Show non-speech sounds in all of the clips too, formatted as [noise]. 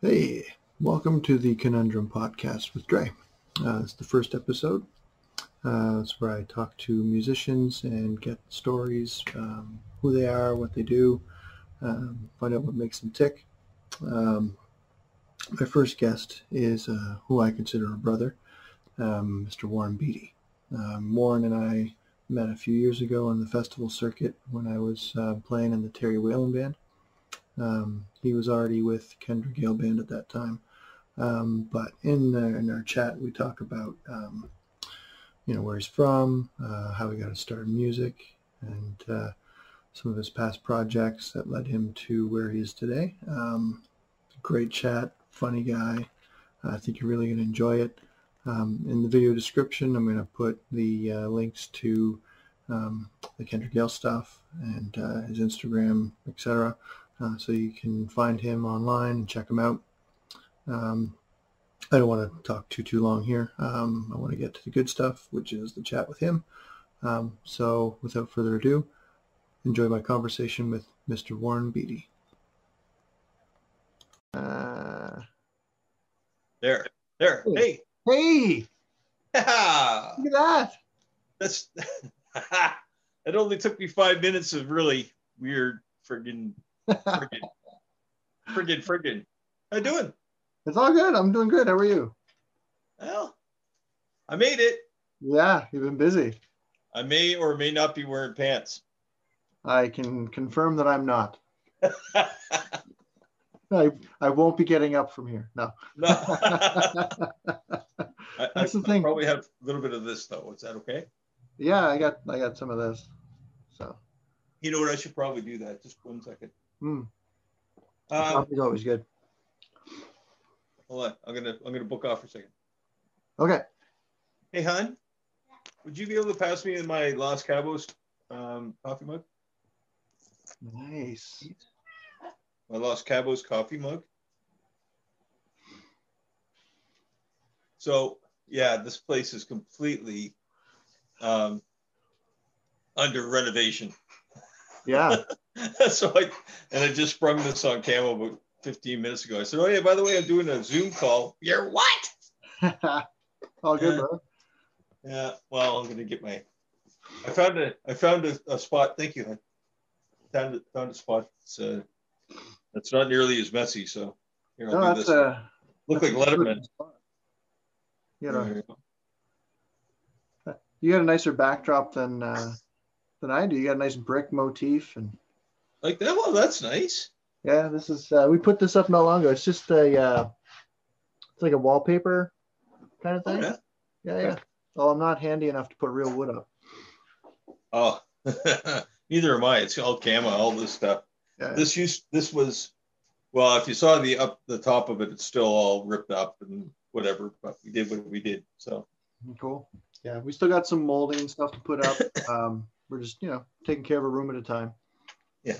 Hey, welcome to the Conundrum Podcast with Dre. Uh, it's the first episode. Uh, it's where I talk to musicians and get stories, um, who they are, what they do, um, find out what makes them tick. Um, my first guest is uh, who I consider a brother, um, Mr. Warren Beatteay. Um, Warren and I met a few years ago on the festival circuit when I was uh, playing in the Terry Whalen Band. Um, he was already with Kendra Gale Band at that time. Um, but in, the, in our chat, we talk about, um, you know, where he's from, uh, how he got to start in music, and uh, some of his past projects that led him to where he is today. Um, great chat, funny guy. I think you're really going to enjoy it. Um, in the video description, I'm going to put the uh, links to um, the Kendra Gale stuff and uh, his Instagram, etc. Uh, so you can find him online and check him out. Um, I don't want to talk too too long here. Um, I want to get to the good stuff, which is the chat with him. Um, so without further ado, enjoy my conversation with Mr. Warren Beatteay. Uh, there, there. Hey, hey, hey. look at that. that's [laughs] it. Only took me five minutes of really weird friggin' friggin' friggin' friggin'. How you doing? It's all good. I'm doing good. How are you? Well, I made it. Yeah, you've been busy. I may or may not be wearing pants. I can confirm that I'm not. [laughs] I, I won't be getting up from here. No. no. [laughs] I, That's the I thing. probably have a little bit of this though. Is that okay? yeah, I got I got some of this. So You know what? I should probably do that. Just one second. Hmm. Um, coffee's always good. hold on. I'm gonna I'm gonna book off for a second. Okay. Hey, hon, would you be able to pass me in my Los Cabos um, coffee mug? Nice. My Los Cabos coffee mug. So yeah, this place is completely um, under renovation. Yeah. [laughs] [laughs] so I and I just sprung this on Camo about 15 minutes ago. I said, "Oh yeah, by the way, I'm doing a Zoom call." You're what? [laughs] all good, Yeah. bro. Yeah. Well, I'm gonna get my. I found a I found a, a spot. Thank you. hon. Found a, found a spot. It's uh, it's not nearly as messy. So here, I'll No, do that's this. uh Look like that's a Letterman. You know, There you go. you got a nicer backdrop than uh, than I do. You got a nice brick motif, and Like that. Well, that's nice. yeah, this is uh, we put this up not long ago. It's just a uh, it's like a wallpaper kind of thing. Oh, yeah. Yeah, yeah. Oh, I'm not handy enough to put real wood up. Oh, [laughs] neither am I. It's all camo, all this stuff. Yeah. This used this was well, if you saw the up the top of it, it's still all ripped up and whatever. But we did what we did. So Cool. Yeah, we still got some molding and stuff to put up. [laughs] Um, we're just, you know, taking care of a room at a time. [laughs]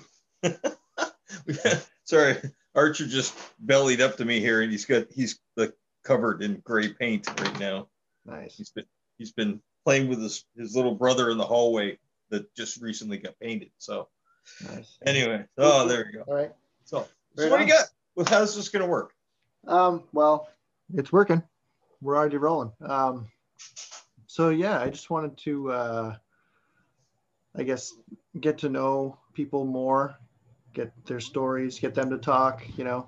sorry, Archer just bellied up to me here, and he's got he's like covered in gray paint right now. Nice. He's been he's been playing with his his little brother in the hallway that just recently got painted. So Nice. anyway, oh there you go. All right. So, so Right what do you got? Well, how's this gonna work? Um, well, it's working. We're already rolling. Um, so yeah, I just wanted to, uh, I guess, get to know people more, get their stories, get them to talk. You know,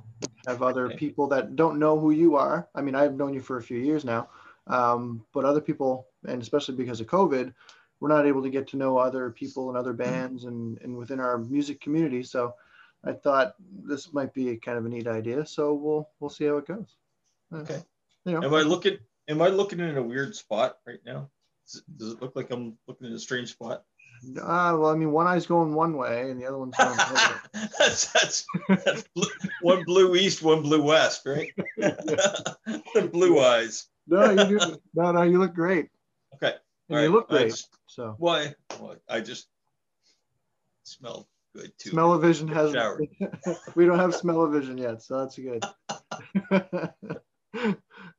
have other Okay. people that don't know who you are. I mean, I've known you for a few years now, um, but other people, and especially because of COVID, we're not able to get to know other people and other bands and, and within our music community. So I thought this might be kind of a neat idea. So we'll we'll see how it goes. Uh, Okay. You know, Am I looking? Am I looking in a weird spot right now? Does it, does it look like I'm looking in a strange spot? Uh, well, I mean, one eye's going one way and the other one's going the other. [laughs] that's, that's, that's blue, one blue east, one blue west, right? [laughs] blue eyes. No, you do. No, no, you look great. Okay. And All you right, look great. just- So Why? Well, I just smell good too. smell-o-vision has. Shower. [laughs] we don't have smell-o-vision yet, so that's good.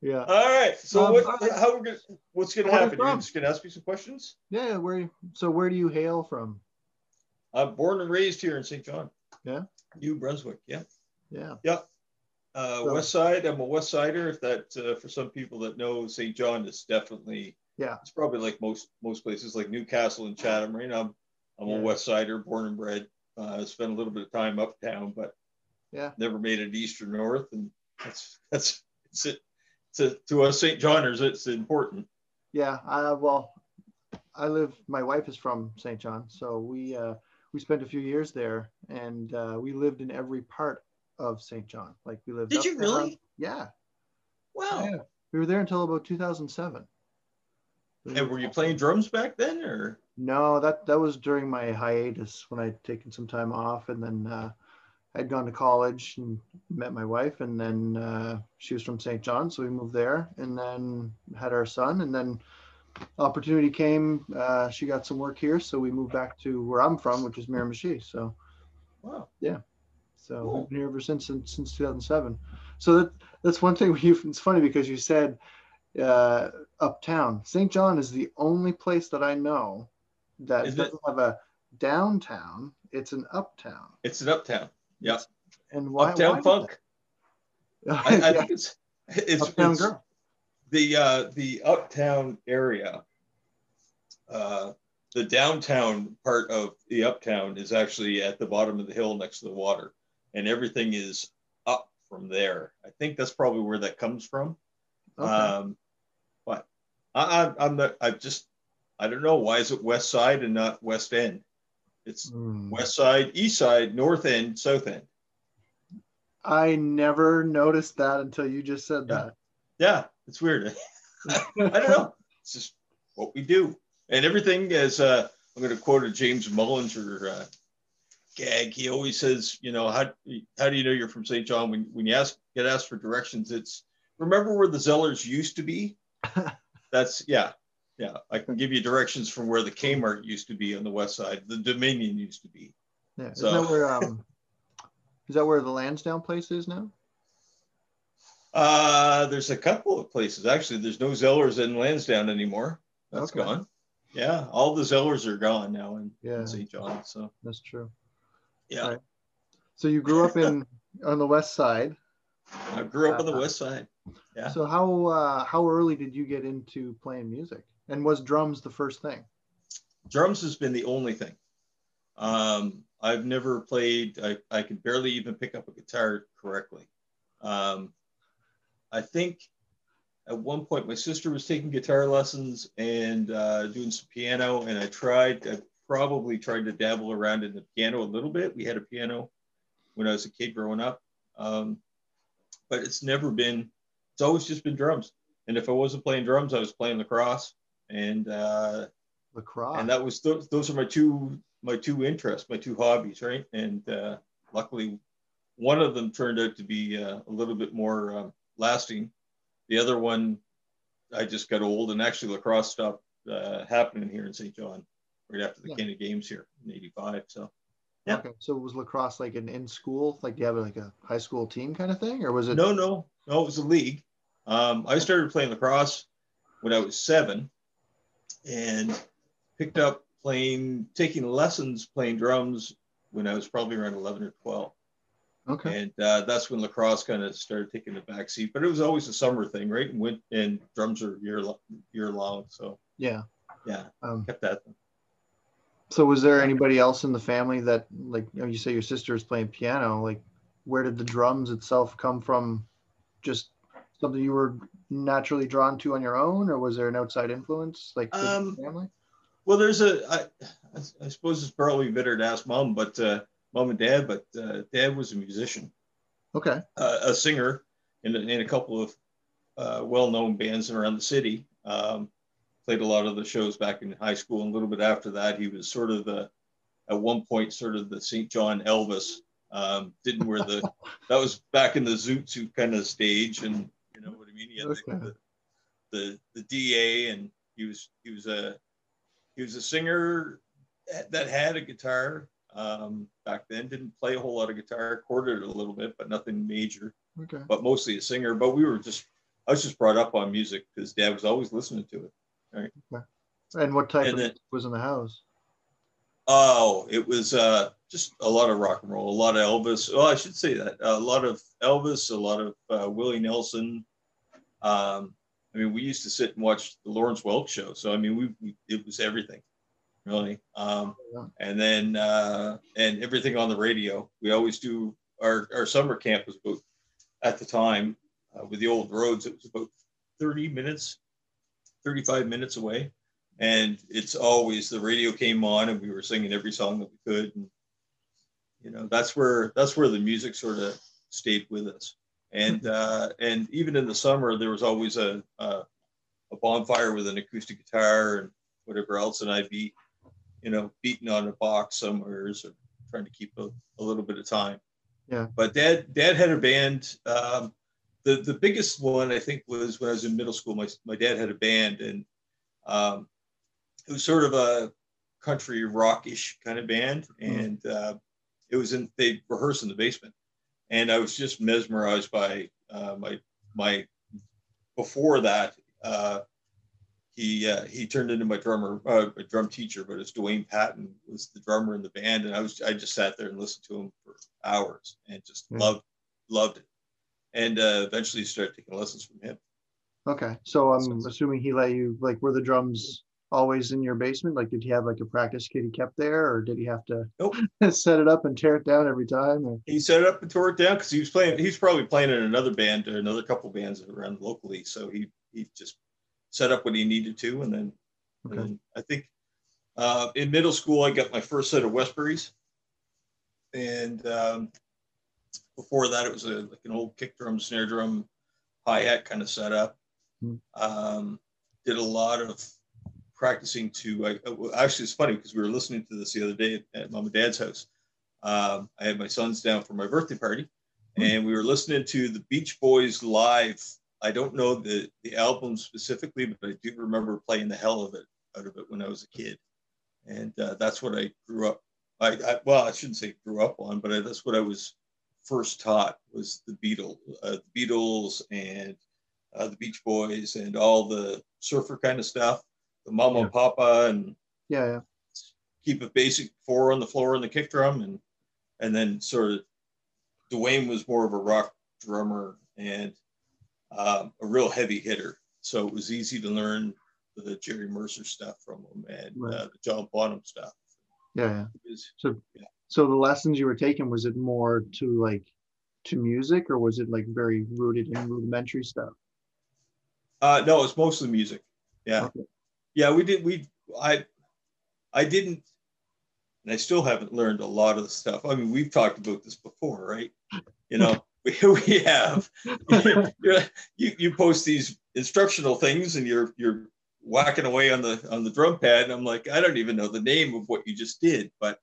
Yeah, All right. So Um, what? How we're gonna? What's are you happen? You're just gonna ask me some questions. yeah. Where? So where do you hail from? I'm born and raised here in St. John. Yeah? New Brunswick. Yeah. Yeah. Yeah. Uh, So- West Side. I'm a West Sider. If that uh, for some people that know St. John is definitely Yeah. It's probably like most most places like Newcastle and Chatham. Right. I'm I'm Yeah. a West Sider, born and bred. Uh, spent a little bit of time uptown, but Yeah. never made it east or north, and that's that's it's it. To, to us St. Johners, it's important. Yeah, I, well, I live. My wife is from St. John, so we uh, we spent a few years there, and uh, we lived in every part of St. John. Like we lived. Did you uptown. really? Yeah, Wow. yeah. We were there until about 2007. And were you playing drums back then, or No, that that was during my hiatus when I'd taken some time off, and then uh, I'd gone to college and met my wife, and then uh, she was from St. John, so we moved there, and then had our son, and then opportunity came. Uh, she got some work here, so we moved back to where I'm from, which is Miramichi. So wow? Yeah, so Cool. we've been here ever since since, since 2007. So that that's one thing. [laughs] You, it's funny because you said uh, uptown. St. John is the only place that I know that Is doesn't have a downtown. It's an uptown. It's an uptown. Yeah. And why? uptown why funk. I, I [laughs] think it's it's, uptown it's girl. the uh, the uptown area. Uh, the downtown part of the uptown is actually at the bottom of the hill next to the water, and everything is up from there. I think that's probably where that comes from. Okay. Um, but I, I, I'm not. I just I don't know why is it West Side and not West End? It's Hmm. West Side, East Side, North End, South End. I never noticed that until you just said Yeah. that. Yeah, it's weird. [laughs] I don't know. It's just what we do. And everything is, uh, I'm going to quote a James Mullinger uh, gag. He always says, you know, how, how do you know you're from St. John? When, when you ask, get asked for directions, it's remember where the Zellers used to be? [laughs] That's, yeah. Yeah. I can give you directions from where the Kmart used to be on the west side, the Dominion used to be. Yeah. Isn't that where um is that where the Lansdowne place is now? Uh, there's a couple of places. Actually, there's no Zellers in Lansdowne anymore. That's Okay. gone. Yeah, all the Zellers are gone now in, Yeah, in St. John. So that's true. yeah, Right. So you grew up in [laughs] on the west side. I grew up on the Uh, west side. Yeah. So how uh, how early did you get into playing music? And was drums the first thing? Drums has been the only thing. Um, I've never played. I I could barely even pick up a guitar correctly. Um, I think at one point my sister was taking guitar lessons and uh, doing some piano, and I tried. I probably tried to dabble around in the piano a little bit. We had a piano when I was a kid growing up, um, but it's never been. It's always just been drums. And if I wasn't playing drums, I was playing lacrosse, and uh, Lacrosse. and that was those, those are my two my two interests, my two hobbies, right? And uh, luckily, one of them turned out to be uh, a little bit more um, lasting. The other one, I just got old, and actually lacrosse stopped uh, happening here in St. John right after the Yeah. Canada Games here in '85. So yeah. Okay. So was lacrosse like an in school? Like do you have like a high school team kind of thing, or was it? no, no, no, it was a league. Um, I started playing lacrosse when I was seven, and picked up playing, taking lessons playing drums when I was probably around 11 or 12. Okay. And uh, that's when lacrosse kind of started taking the back seat. But it was always a summer thing, right? And went and drums are year year long, so Yeah. yeah, Um, kept that. so was there anybody else in the family that like you, know, you say your sister is playing piano? Like where did the drums itself come from? Just something you were naturally drawn to on your own, or was there an outside influence like Um, family? Well, there's a, I, I suppose it's probably better to ask mom, but uh, mom and dad. But uh, dad was a musician, Okay. uh, a singer in, in a couple of uh, well-known bands around the city. Um, played a lot of the shows back in high school, and a little bit after that, he was sort of the, at one point, sort of the St. John Elvis. Um, didn't wear the, [laughs] that was back in the zoot suit kind of stage, and you know what I mean. He had Okay. the, the, the DA, and he was he was a he was a singer that had a guitar um, back then. Didn't play a whole lot of guitar, chorded a little bit, but nothing major. Okay. But mostly a singer. But we were just I was just brought up on music because Dad was always listening to it. Right. Okay. And what type And of then- was in the house? Oh, it was uh, just a lot of rock and roll, a lot of Elvis. Well, I should say that a lot of Elvis, a lot of uh, Willie Nelson. Um, I mean, we used to sit and watch the Lawrence Welk show. So I mean, we, we it was everything, really. Um, yeah. And then uh, and everything on the radio. We always do our our summer camp was about at the time uh, with the old roads. It was about thirty minutes, thirty five minutes away and it's always the radio came on and we were singing every song that we could and you know that's where that's where the music sort of stayed with us and mm-hmm. uh, and even in the summer there was always a, a, a bonfire with an acoustic guitar and whatever else. And i'd be you know beating on a box somewhere or trying to keep a, a little bit of time. Yeah. But dad dad had a band um, the the biggest one i think was when i was in middle school my, my dad had a band and um, it was sort of a country rockish kind of band, mm-hmm. and uh, it was in they rehearsed in the basement, and I was just mesmerized by uh, my my. Before that, uh, he uh, he turned into my drummer, uh, a drum teacher, but it's Dwayne Patton was the drummer in the band, and I was I just sat there and listened to him for hours and just mm-hmm. loved loved it, and uh, eventually started taking lessons from him. Okay, so I'm so, assuming he let you like were the drums always in your basement? Like, did he have like a practice kit he kept there, or did he have to nope. [laughs] set it up and tear it down every time? Or? He set it up and tore it down because he was playing. He's probably playing in another band or another couple bands around locally. So he he just set up what he needed to, and then, okay. and then I think uh, in middle school I got my first set of Westburys, and um, before that it was a like an old kick drum, snare drum, hi hat kind of setup. Hmm. Um, did a lot of practicing to I, actually it's funny because we were listening to this the other day at, at mom and dad's house. Um, i had my sons down for my birthday party mm-hmm. and we were listening to the beach boys live. I don't know the the album specifically but i do remember playing the hell of it out of it when i was a kid. And uh, that's what i grew up I, I, well i shouldn't say grew up on but I, that's what i was first taught was the beatles uh, the beatles and uh, the beach boys and all the surfer kind of stuff the mama yeah. and papa and yeah, yeah, keep a basic four on the floor and the kick drum and and then sort of Dwayne was more of a rock drummer and um, a real heavy hitter. So it was easy to learn the Jerry Mercer stuff from him and right. uh, the John Bonham stuff. Yeah. yeah. So, yeah. so the lessons you were taking, was it more to like, to music or was it like very rooted in rudimentary stuff? Uh, no, it's mostly music. Yeah. Okay yeah, we did. We I I didn't, and I still haven't learned a lot of the stuff. I mean, we've talked about this before, right? You know, [laughs] we, we have. [laughs] you you post these instructional things, and you're you're whacking away on the on the drum pad, and I'm like, I don't even know the name of what you just did. But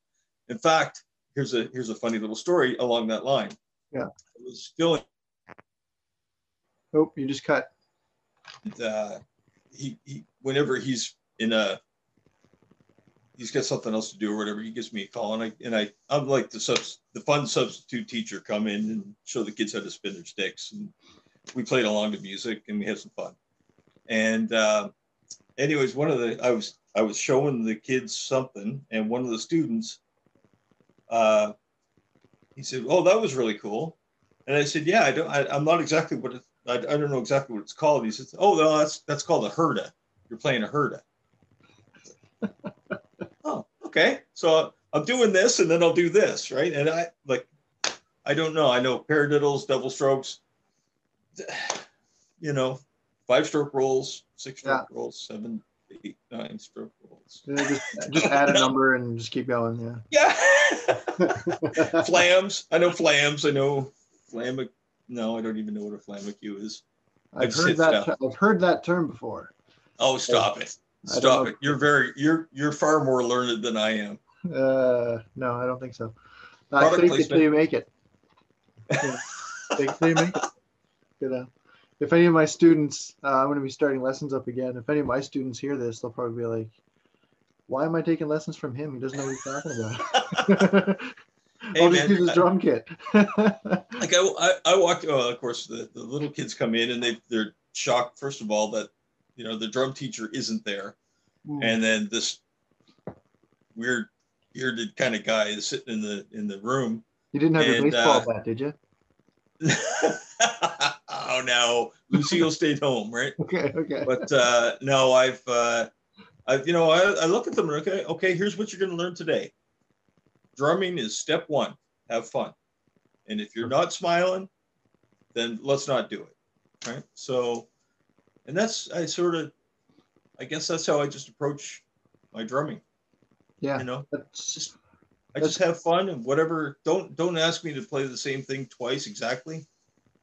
in fact, here's a here's a funny little story along that line. Yeah, it was still. Oh, you just cut. Uh, he, he whenever he's in a he's got something else to do or whatever, he gives me a call and I and I I'm like the subs the fun substitute teacher come in and show the kids how to spin their sticks and we played along to music and we had some fun. And uh, anyways, one of the I was I was showing the kids something and one of the students uh, he said, "Oh, that was really cool." And I said, "Yeah, I don't. I, am not exactly what I, I don't know exactly what it's called. He says, "Oh, no, that's that's called a herta. You're playing a herta." [laughs] oh, okay. So I'm doing this, and then I'll do this, right? And I like, I don't know. I know paradiddles, double strokes. You know, five stroke rolls, six stroke yeah. rolls, seven, eight, nine stroke rolls. Yeah, just, just add a [laughs] number and just keep going. Yeah. Yeah. [laughs] flams. I know flams. I know flam no, I don't even know what a flamacue is. I've, heard that. I've heard that term before. Oh, stop it! Stop it! You're very you're you're far more learned than I am. Uh, no, I don't think so. I think until you make it. Yeah. [laughs] until you make it. You know, if any of my students, uh, I'm going to be starting lessons up again. If any of my students hear this, they'll probably be like, "Why am I taking lessons from him? He doesn't know what he's talking about." [laughs] [laughs] Hey, I'll just man, use his drum kit. [laughs] like I, I, I walked. Oh, of course, the, the little kids come in and they they're shocked. First of all, that you know the drum teacher isn't there, mm. and then this weird bearded kind of guy is sitting in the in the room. You didn't have your And, baseball uh, bat, did you? [laughs] oh no, Lucille stayed home, right? [laughs] Okay, okay. But uh, no, I've, uh, I, you know, I, I look at them and okay, okay, here's what you're going to learn today. Drumming is step one. Have fun, and if you're not smiling, then let's not do it, right? So, and that's I sort of, I guess that's how I just approach my drumming. yeah, You know, that's just I just have fun and whatever. Don't don't ask me to play the same thing twice exactly.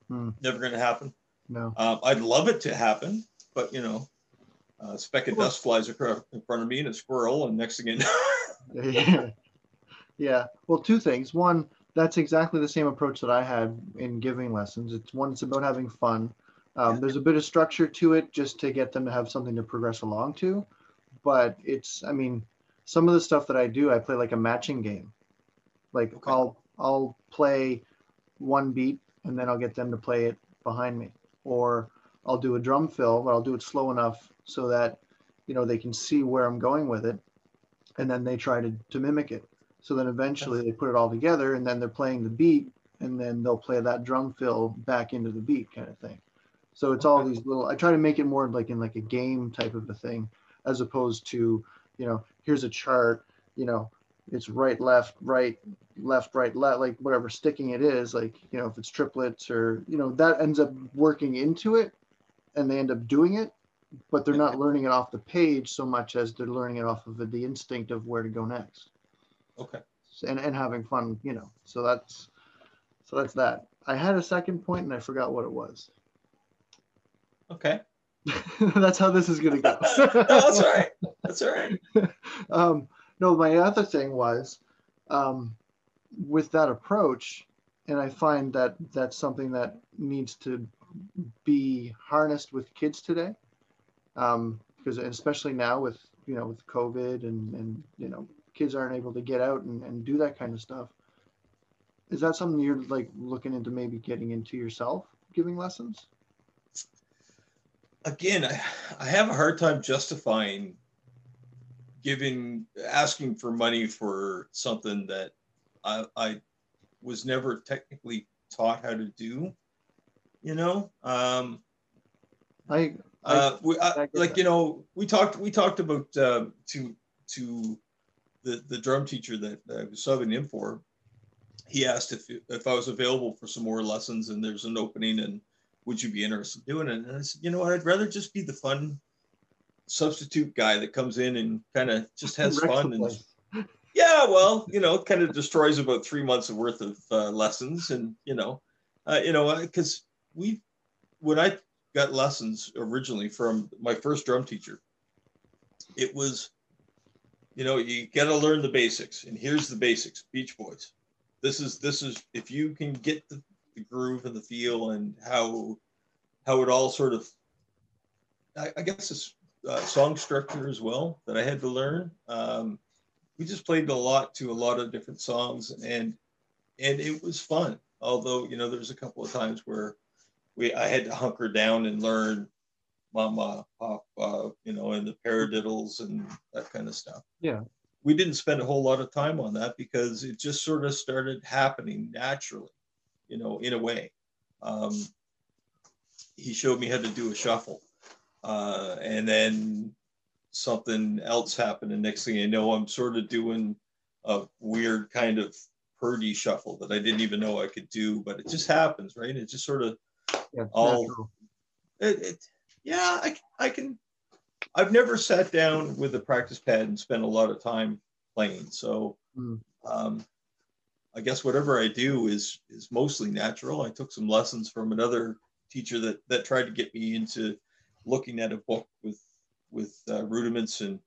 Hmm. Never going to happen. no. Um, I'd love it to happen, but you know, a speck of dust flies across in front of me and a squirrel, and next thing you know, [laughs] yeah. Well, two things. One, that's exactly the same approach that I had in giving lessons. It's one, it's about having fun. Um, There's a bit of structure to it just to get them to have something to progress along to. But it's, I mean, some of the stuff that I do, I play like a matching game. Like Okay. I'll I'll play one beat and then I'll get them to play it behind me, or I'll do a drum fill, but I'll do it slow enough so that you know they can see where I'm going with it, and then they try to to mimic it. So then eventually they put it all together, and then they're playing the beat, and then they'll play that drum fill back into the beat kind of thing. So it's all these little. I try to make it more like in like a game type of a thing, as opposed to you know here's a chart, you know it's right left right left right left like whatever sticking it is like you know if it's triplets or you know that ends up working into it and they end up doing it but they're not learning it off the page so much as they're learning it off of the instinct of where to go next okay. and, and having fun you know so that's so that's that i had a second point and i forgot what it was Okay. [laughs] that's how this is going to go [laughs] no, that's all right. That's all right. [laughs] um, no, my other thing was um, with that approach, and I find that that's something that needs to be harnessed with kids today, um, because especially now with you know with COVID and and you know kids aren't able to get out and, and do that kind of stuff. Is that something you're like looking into maybe getting into yourself, giving lessons? Again, I, I have a hard time justifying giving asking for money for something that I, I was never technically taught how to do. You know, um, I, I uh, we, I like you know we talked we talked about um, to to the the drum teacher that I was subbing in for. He asked if if I was available for some more lessons and there's an opening and would you be interested in doing it? And I said, you know what, I'd rather just be the fun substitute guy that comes in and kind of just has fun and [laughs] yeah, well, you know, kind of destroys about three months worth of uh, lessons, and you know, uh, you know, because we, when I got lessons originally from my first drum teacher, it was, you know, you got to learn the basics, and here's the basics: Beach Boys. This is this is if you can get the, the groove and the feel and how how it all sort of, I, I guess it's uh, song structure as well that I had to learn. Um, we just played a lot to a lot of different songs and and it was fun although you know there was a couple of times where we i had to hunker down and learn mama pop uh, you know and the paradiddles and that kind of stuff. Yeah. we didn't spend a whole lot of time on that because it just sort of started happening naturally you know in a way. Um, he showed me how to do a shuffle uh, and then something else happened. And next thing i know i'm sort of doing a weird kind of Purdie shuffle that i didn't even know i could do but it just happens right? It just sort of Yeah, all- it, it yeah I, I can i've never sat down with a practice pad and spent a lot of time playing. So Mm. um, i guess whatever i do is is mostly natural. I took some lessons from another teacher that that tried to get me into looking at a book with with uh, rudiments and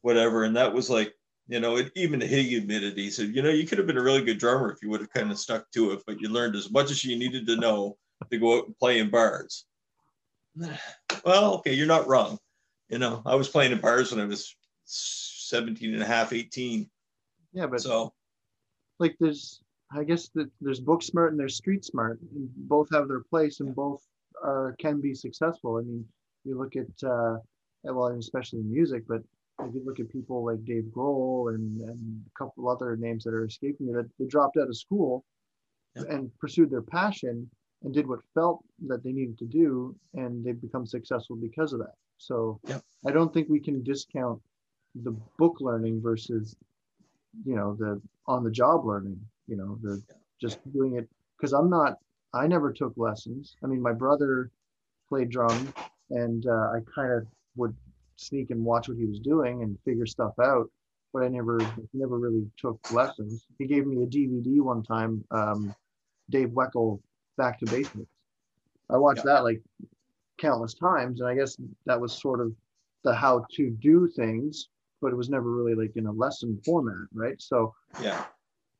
whatever. And that was like you know it, even he admitted he said you know you could have been a really good drummer if you would have kind of stuck to it but you learned as much as you needed to know to go out and play in bars [sighs] [sighs] well, okay, you're not wrong. You know, I was playing in bars when I was 17 and a half, 18. Yeah, but So, like there's I guess that there's book smart and there's street smart. And both have their place and both are can be successful. I mean, you look at uh well, especially in music, but if you look at people like Dave Grohl and, and a couple other names that are escaping me that they dropped out of school Yeah. and pursued their passion and did what felt that they needed to do and they've become successful because of that. So Yeah. I don't think we can discount the book learning versus you know the on the job learning, you know, the just doing it because I'm not I never took lessons. I mean my brother played drums and uh, I kind of would sneak and watch what he was doing and figure stuff out. But I never never really took lessons. He gave me a DVD one time, um, Dave Weckl Back to Basics. I watched Yeah. that like countless times, and I guess that was sort of the how to do things, but it was never really like in a lesson format, right? So Yeah.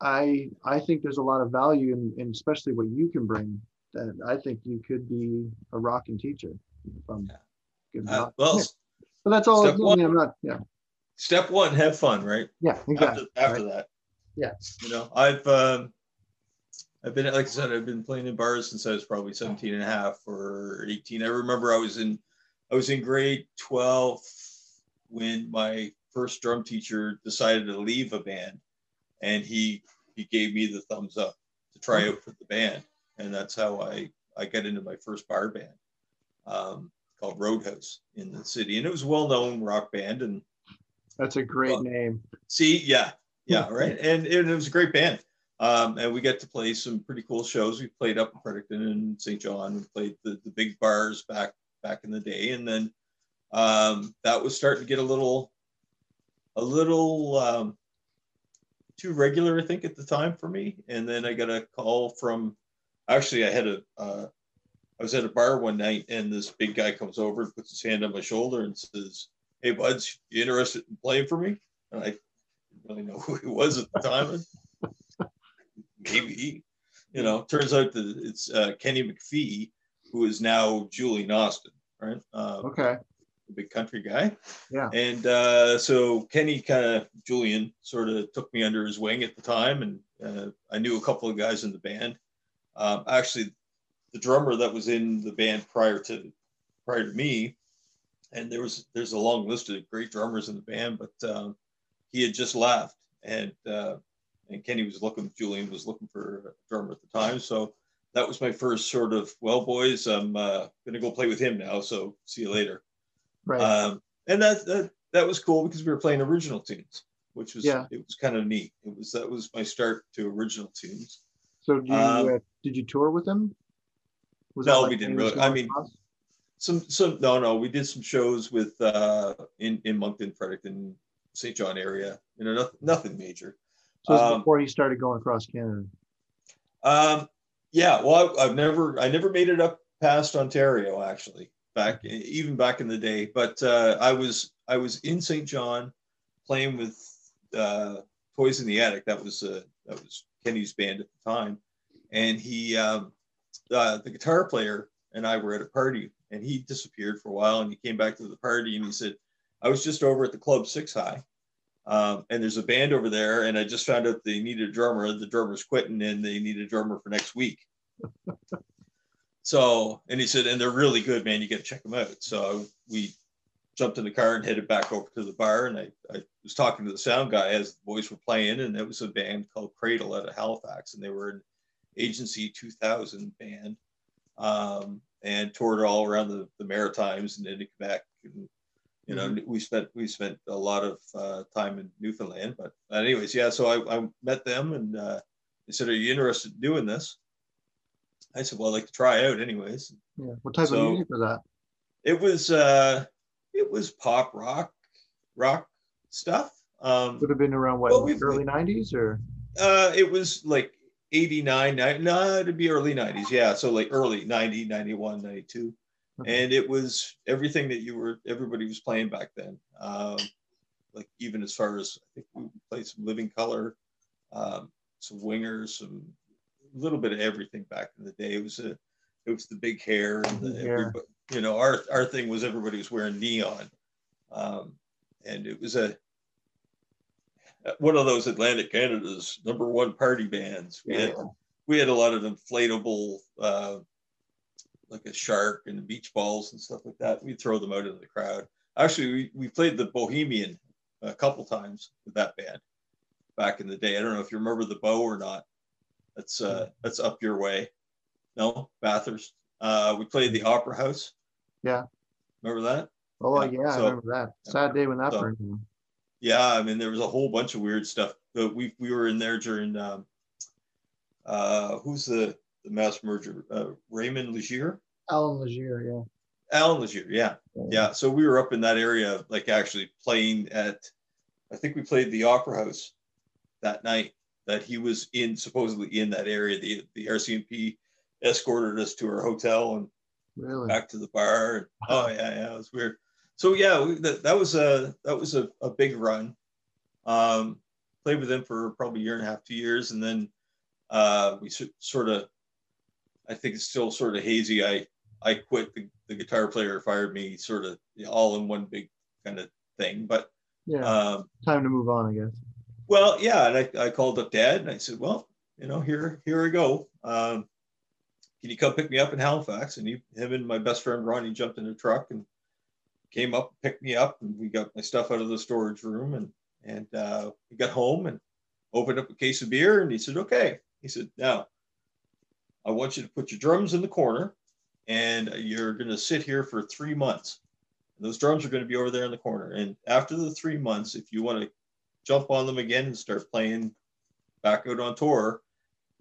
I I think there's a lot of value in, in especially what you can bring. That I think you could be a rocking teacher. Yeah. good Uh, enough. well, Yeah. But that's all. I step mean, I'm not. Yeah. step one, have fun, right? Yeah. Exactly. After, after right? that. Yeah. You know, I've um, I've been like I said, I've been playing in bars since I was probably 17 and a half or 18. I remember I was in I was in grade 12 when my first drum teacher decided to leave a band and he he gave me the thumbs up to try out for the band. And that's how I I got into my first bar band um, called Roadhouse in the city. And it was a well-known rock band and That's a great Well, name. See, yeah, yeah, right. And, and it was a great band. Um, and we get to play some pretty cool shows. We played up in Fredericton and St. John. We played the, the big bars back back in the day. And then um, that was starting to get a little a little um, too regular, I think, at the time for me. And then I got a call from actually I had a uh, I was at a bar one night and this big guy comes over and puts his hand on my shoulder and says, Hey buds, you interested in playing for me? And I didn't really know [laughs] who he was at the time. Maybe, you know, turns out that it's uh, Kenny McPhee, who is now Julian Austin, right? Uh, Okay. the big country guy. Yeah. And uh, so Kenny kind of, Julian sort of took me under his wing at the time. And uh, I knew a couple of guys in the band. Um, actually, the drummer that was in the band prior to prior to me, and there was there's a long list of great drummers in the band, but um, he had just left, and uh, and Kenny was looking, Julian was looking for a drummer at the time, so that was my first sort of well, boys, I'm uh, gonna go play with him now, so see you later. Right. Um, and that, that that was cool because we were playing original tunes, which was Yeah. it was kind of neat. It was that was my start to original tunes. so did you um, uh, did you tour with them? Was No, like we didn't really. I mean? Some some no no we did some shows with uh in in Moncton, Fredericton, St. John area. You know nothing nothing major. So um, before you started going across Canada. Um, yeah, well, I, I've never, I never made it up past Ontario actually. Back even back in the day, but uh, I was, I was in St. John, playing with uh, Toys in the Attic. That was, uh, that was Kenny's band at the time, and he, um, uh, the guitar player, and I were at a party, and he disappeared for a while, and he came back to the party, and he said, "I was just over at the club Six High." Um, and there's a band over there, and I just found out they needed a drummer. The drummer's quitting, and they need a drummer for next week. [laughs] so, and he said, and they're really good, man. You got to check them out. So we jumped in the car and headed back over to the bar. And I, I was talking to the sound guy as the boys were playing, and it was a band called Cradle out of Halifax, and they were an Agency 2000 band, um, and toured all around the, the Maritimes and into Quebec and you know we spent we spent a lot of uh, time in newfoundland but anyways yeah so i, I met them and uh, they said are you interested in doing this i said well i'd like to try out anyways Yeah. What type So- of music was that? it was uh it was pop rock rock stuff um Would have been around what Well, early '90s or uh it was like 89 90, no it'd be early 90s yeah so like early 90 91 92 Okay. And it was everything that you were everybody was playing back then. Um like even as far as i think we played some Living Colour um some wingers some a little bit of everything back in the day. It was a it was the big hair and the hair. you know our our thing was everybody was wearing neon. Um and it was a one of those atlantic canada's number one party bands. We had we had a lot of inflatable uh like a shark and beach balls and stuff like that. We'd throw them out into the crowd. Actually, we, we played the Bohemian a couple times with that band back in the day. I don't know if you remember the Bow or not. That's uh, that's up your way. No, Bathurst. Uh, we played the Opera House. Yeah. Remember that? Oh yeah, yeah so, I remember that. Sad day when that so, burned. Yeah, I mean there was a whole bunch of weird stuff. But we we were in there during um, uh, who's the the mass merger? Uh, Raymond Legere. Allan Legere, yeah. Allan Legere, yeah. yeah, yeah. So we were up in that area, like actually playing at. I think we played the Opera House that night. That he was in supposedly in that area. The the RCMP escorted us to our hotel and really? back to the bar. And, oh yeah, yeah, it was weird. So yeah, we, that, that was a that was a, a big run. Um, played with them for probably a year and a half, two years, and then uh, we sort of, I think it's still sort of hazy. I I quit. The, the guitar player fired me, sort of all in one big kind of thing. But yeah, um, time to move on, I guess. Well, yeah, and I, I called up Dad and I said, well, you know, here here I go. Um, can you come pick me up in Halifax? And he, him and my best friend Ronnie jumped in the truck and came up, picked me up, and we got my stuff out of the storage room and and uh, we got home and opened up a case of beer and he said, okay. He said, now I want you to put your drums in the corner and you're going to sit here for three months. And those drums are going to be over there in the corner. And after the three months, if you want to jump on them again and start playing back out on tour,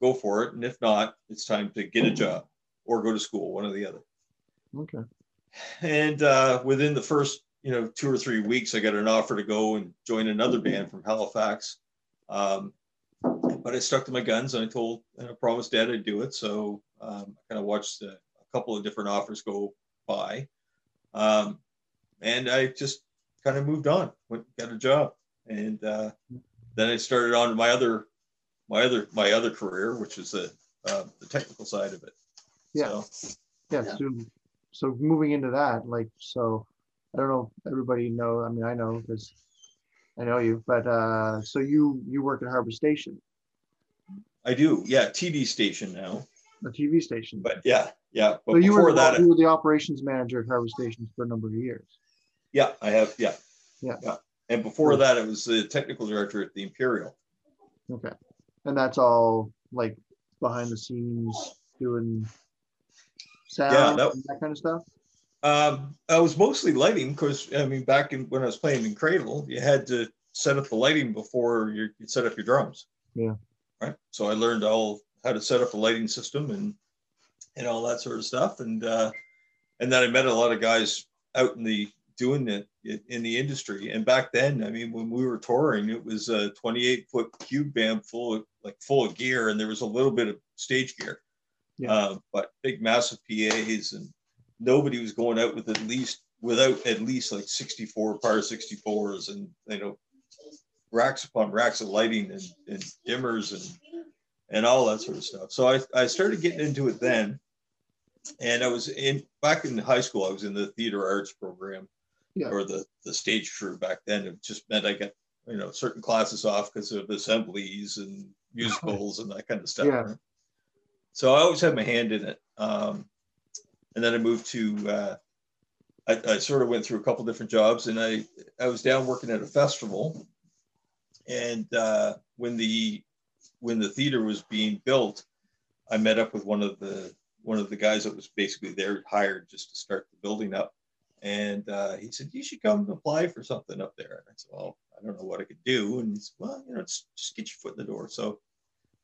go for it. And if not, it's time to get a job or go to school, one or the other. Okay. And uh, within the first, you know, two or three weeks, I got an offer to go and join another band from Halifax. Um, but I stuck to my guns and I told and I promised Dad I'd do it. So um, I kind of watched a, a, couple of different offers go by, um, and I just kind of moved on, went got a job, and uh, then I started on my other my other my other career, which is the uh, the technical side of it. Yeah. So, yeah. yeah. So, so moving into that, like, so I don't know. Everybody know. I mean, I know because I know you, but uh, so you you work at Harbor Station. I do. Yeah, TV station now. A TV station. But yeah, yeah. But so you were that, you were the operations manager at Harbor Stations for a number of years. Yeah, I have. Yeah. Yeah. Yeah. And before that, it was the technical director at the Imperial. Okay. And that's all like behind the scenes doing sound yeah, that, that kind of stuff? Um, I was mostly lighting because I mean, back in when I was playing in Cradle, you had to set up the lighting before you set up your drums. Yeah. Right. So I learned all how to set up a lighting system and and all that sort of stuff. And uh, and then I met a lot of guys out in the doing it in the industry. And back then, I mean, when we were touring, it was a 28 foot cube band full of like full of gear, and there was a little bit of stage gear. Yeah. Uh, but big, massive PAs and nobody was going out with at least without at least like 64 Par 64s and you know racks upon racks of lighting and, and dimmers and and all that sort of stuff. So I, I started getting into it then. And I was in back in high school, I was in the theater arts program yeah. or the, the stage crew back then. It just meant I got, you know, certain classes off because of assemblies and musicals and that kind of stuff. Yeah. Right? So I always had my hand in it. Um, and then I moved to. Uh, I, I, sort of went through a couple different jobs, and I I was down working at a festival, and uh, when the when the theater was being built, I met up with one of the one of the guys that was basically there hired just to start the building up, and uh, he said you should come apply for something up there. And I said, well, I don't know what I could do, and he said, well, you know, just, just get your foot in the door. So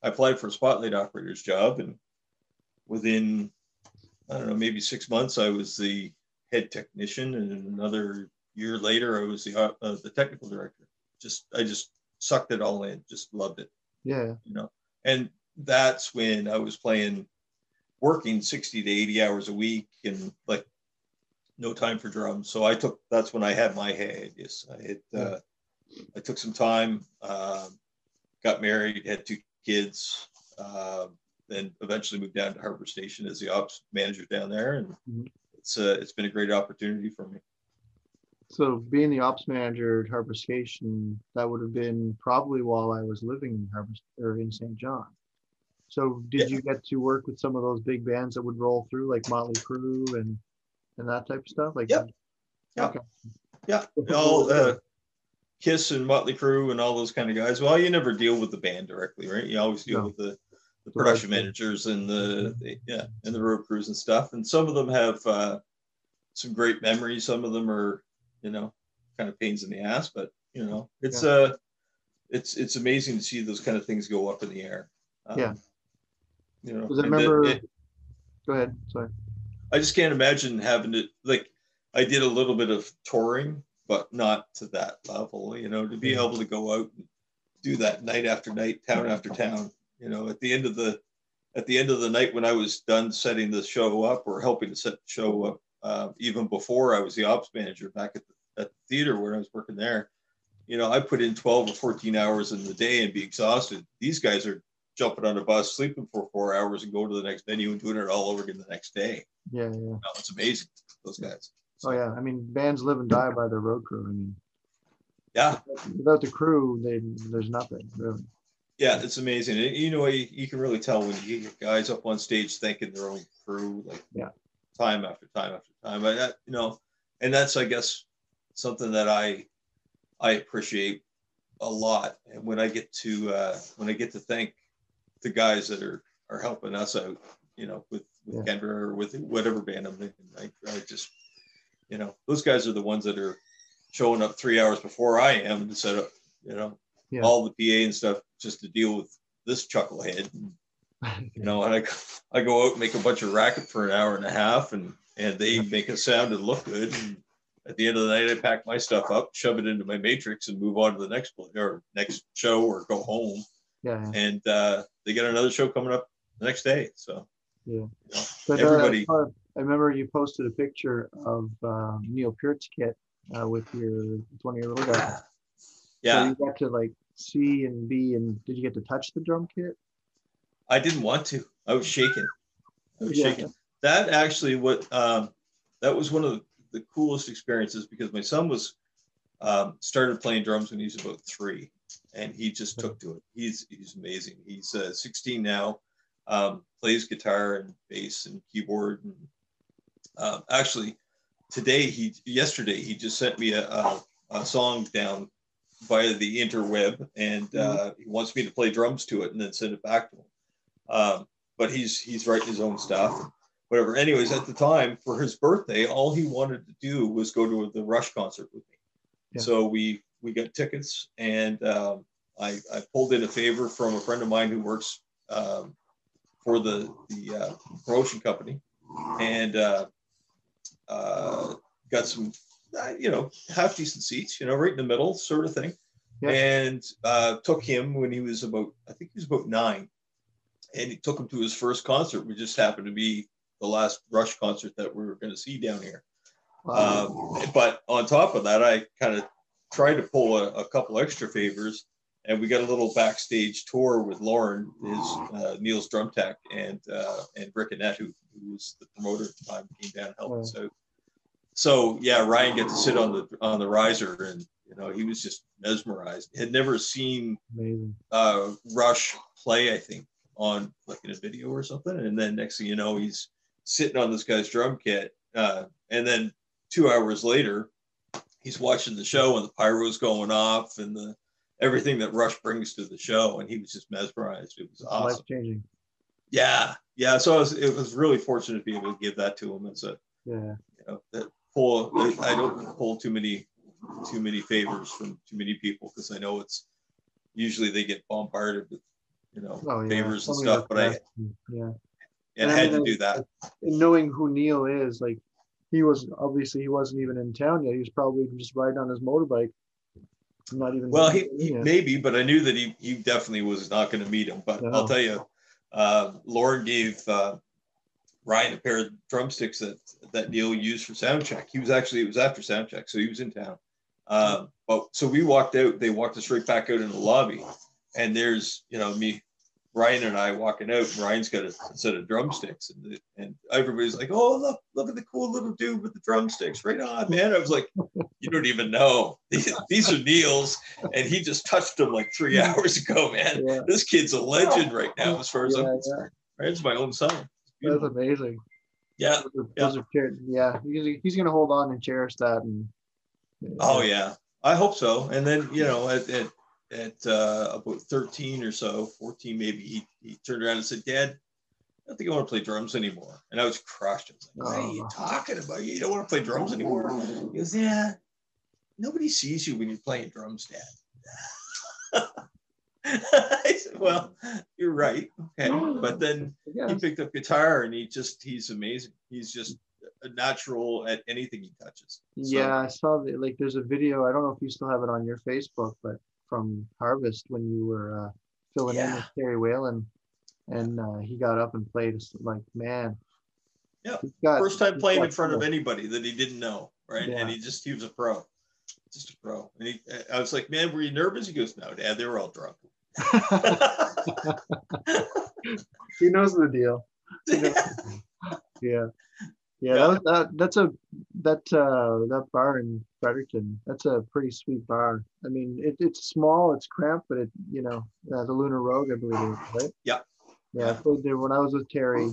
I applied for a spotlight operator's job, and within I don't know, maybe six months, I was the head technician, and another year later, I was the uh, the technical director. Just I just sucked it all in, just loved it. Yeah, you know, and that's when I was playing, working sixty to eighty hours a week, and like no time for drums. So I took that's when I had my head. Yes, I had. Uh, I took some time, uh, got married, had two kids. Uh, then eventually moved down to Harbor Station as the ops manager down there, and mm-hmm. it's uh, it's been a great opportunity for me. So being the ops manager at Harbor Station, that would have been probably while I was living in Harbor or in St. John. So did yeah. you get to work with some of those big bands that would roll through, like Motley Crue and and that type of stuff? Like yeah, yeah, okay. yeah. All uh, Kiss and Motley Crue and all those kind of guys. Well, you never deal with the band directly, right? You always deal No. with the, the production managers and the, the yeah and the road crews and stuff. And some of them have uh, some great memories. Some of them are you know kind of pains in the ass, but you know it's uh it's it's amazing to see those kind of things go up in the air. Um, Yeah. You know, I remember. it- go ahead. Sorry. I just can't imagine having to like I did a little bit of touring, but not to that level, you know, to be able to go out and do that night after night, town after town, you know, at the end of the at the end of the night when I was done setting the show up or helping to set the show up, uh, even before I was the ops manager back at the, at the theater where I was working there, you know, I put in 12 or 14 hours in the day and be exhausted. These guys are jumping on a bus, sleeping for four hours and going to the next venue and doing it all over again the next day. Yeah, yeah. No, it's amazing. Those guys. Oh yeah. I mean, bands live and die by their road crew. I mean, Yeah, without the crew, they there's nothing really. yeah, it's amazing. You know, you, you can really tell when you get guys up on stage thinking their own crew, like Yeah. Time after time after time. I, you know, and that's I guess something that I I appreciate a lot. And when I get to uh, when I get to thank the guys that are are helping us out, you know, with with Yeah. Denver or with whatever band I'm thinking, I, I just you know, those guys are the ones that are showing up three hours before I am to set up, you know, Yeah. all the PA and stuff just to deal with this chucklehead. [laughs] You know, and I, I go out and make a bunch of racket for an hour and a half and, and they make it sound and look good. And at the end of the night, I pack my stuff up, shove it into my matrix and move on to the next play or next show or go home. Yeah. And uh, they got another show coming up the next day. So, Yeah. you know, But, uh, everybody, uh, I remember you posted a picture of uh, Neil Peart's kit uh, with your 20 year old guy. Yeah. So you got to like see and be and did you get to touch the drum kit? I didn't want to. I was shaking. I was Yeah. shaking. That actually, what um, that was one of the, coolest experiences because my son was um, started playing drums when he was about three, and he just took to it. He's he's amazing. He's uh, 16 now, um, plays guitar and bass and keyboard. And um, actually, today he yesterday he just sent me a, a, a song down via the interweb, and uh, he wants me to play drums to it and then send it back to him. Um, but he's he's writing his own stuff, whatever. Anyways, at the time for his birthday, all he wanted to do was go to the Rush concert with me. Yeah. So we we got tickets, and um, I I pulled in a favor from a friend of mine who works um, for the the uh, promotion company, and uh, uh, got some uh, you know half decent seats, you know, right in the middle, sort of thing. Yeah. And uh, took him when he was about I think he was about nine and he took him to his first concert, which just happened to be the last Rush concert that we were going to see down here. Wow. Um, but on top of that, I kind of tried to pull a, a couple extra favors, and we got a little backstage tour with Lorne, his uh, Neil's drum tech, and uh, and Rick Annette, who, who was the promoter at the time, came down and helped us out. So yeah, Ryan got to sit on the on the riser, and you know he was just mesmerized. Had never seen uh, Rush play, I think, on like in a video or something. And then next thing you know, he's sitting on this guy's drum kit. Uh, and then two hours later, he's watching the show and the pyro's going off and the everything that Rush brings to the show. And he was just mesmerized. It was Life awesome. changing. Yeah. Yeah. So was, it was really fortunate to be able to give that to him as a, Yeah. you know, that pull, I don't pull too many, too many favors from too many people because I know it's usually they get bombarded with, you know, Oh yeah. favors and stuff, but I yeah. and I had mean, to do that. And knowing who Neil is, like he was obviously he wasn't even in town yet. He was probably just riding on his motorbike. Not even Well, he, he maybe, but I knew that he he definitely was not going to meet him. But No. I'll tell you, uh, Lorne gave uh, Ryan a pair of drumsticks that that Neil used for sound check. He was actually it was after sound check, so he was in town. Um, but so we walked out. They walked us right back out in the lobby, and there's you know me, Ryan and I walking out. And Ryan's got a set of drumsticks, and and everybody's like, "Oh, look, look at the cool little dude with the drumsticks! Right on, man!" I was like, "You don't even know these, these are Neil's, and he just touched them like three hours ago, man. Yeah. This kid's a legend right now, as far as I'm Yeah, concerned. Right? It's my own son. It's That's amazing. Yeah. Those are, Yeah. are yeah. He's, he's gonna hold on and cherish that. And Oh yeah. I hope so. And then you know, at at, at uh, about 13 or so, 14 maybe, he, he turned around and said, "Dad, I don't think I want to play drums anymore." And I was crushed. I was like, "What are you talking about? You don't want to play drums anymore?" He goes, "Yeah, nobody sees you when you're playing drums, Dad." [laughs] I said, "Well, you're right. Okay." But then he picked up guitar, and he just he's amazing. He's just a natural at anything he touches. So, yeah, I saw the, like there's a video. I don't know if you still have it on your Facebook, but from Harvest when you were uh, filling yeah. in with Terry Whalen, and uh, he got up and played. Like man, yeah, got, first time playing in front cool. of anybody that he didn't know, right? Yeah. And he just he was a pro, just a pro. And he, I was like, man, were you nervous? He goes, no, Dad, they were all drunk. [laughs] [laughs] he knows the deal. Knows [laughs] yeah. Yeah, yeah. That, that, that's a that uh, that bar in Fredericton. That's a pretty sweet bar. I mean, it, it's small, it's cramped, but it you know uh, the Lunar Rogue, I believe, right? Yeah. Yeah, I played there when I was with Terry.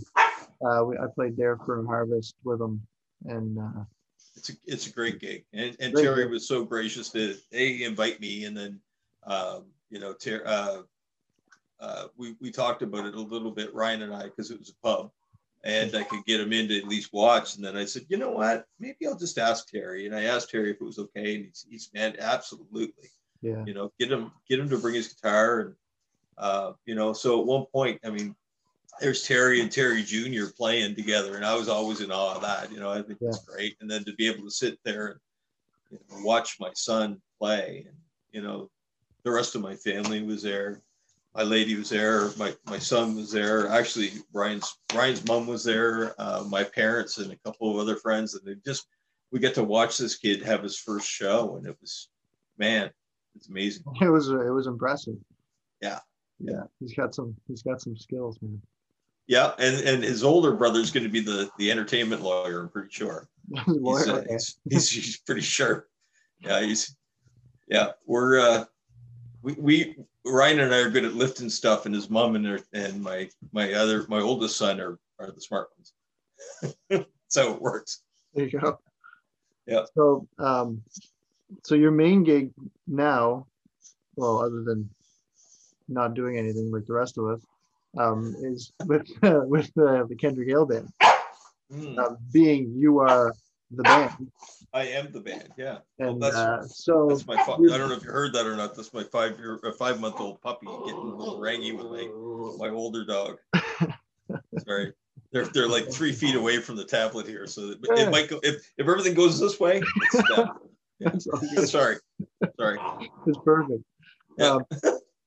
Uh, we, I played there for Harvest with him, and uh, it's a it's a great gig. And, and Terry was so gracious to a invite me, and then um, you know, Ter- uh, uh, we we talked about it a little bit, Ryan and I, because it was a pub and I could get him in to at least watch. And then I said, you know what? Maybe I'll just ask Terry. And I asked Terry if it was okay, and he's, he's man, absolutely. Yeah. You know, get him get him to bring his guitar, and uh, you know. So at one point, I mean, there's Terry and Terry Jr. playing together, and I was always in awe of that. You know, I think yeah. that's great. And then to be able to sit there and you know, watch my son play, and you know, the rest of my family was there my lady was there, my, my son was there. Actually, Brian's Ryan's mom was there, uh, my parents and a couple of other friends, and they just we get to watch this kid have his first show, and it was man, it's amazing. [laughs] It was it was impressive. Yeah, yeah, he's got some he's got some skills, man. Yeah, and and his older brother's going to be the the entertainment lawyer. I'm pretty sure. [laughs] he's, uh, he's, he's, he's pretty sure. Yeah, he's yeah. We're uh, we we Ryan and I are good at lifting stuff, and his mom and her, and my my other my oldest son are are the smart ones. [laughs] so it works. There you go. Yeah. So um, so your main gig now, well, other than not doing anything like the rest of us, um, is with uh, [laughs] with uh, the Kendra Gale band. Mm. Uh, being you are the band. I am the band. Yeah. And well, that's, uh, so that's my. I don't know if you heard that or not. That's my five year, a five month old puppy getting a little rangy with my my older dog. Sorry. They're, they're like three feet away from the tablet here, so it, it might go if, if everything goes this way. [laughs] Yeah. Sorry, sorry. It's perfect. Yeah. Um,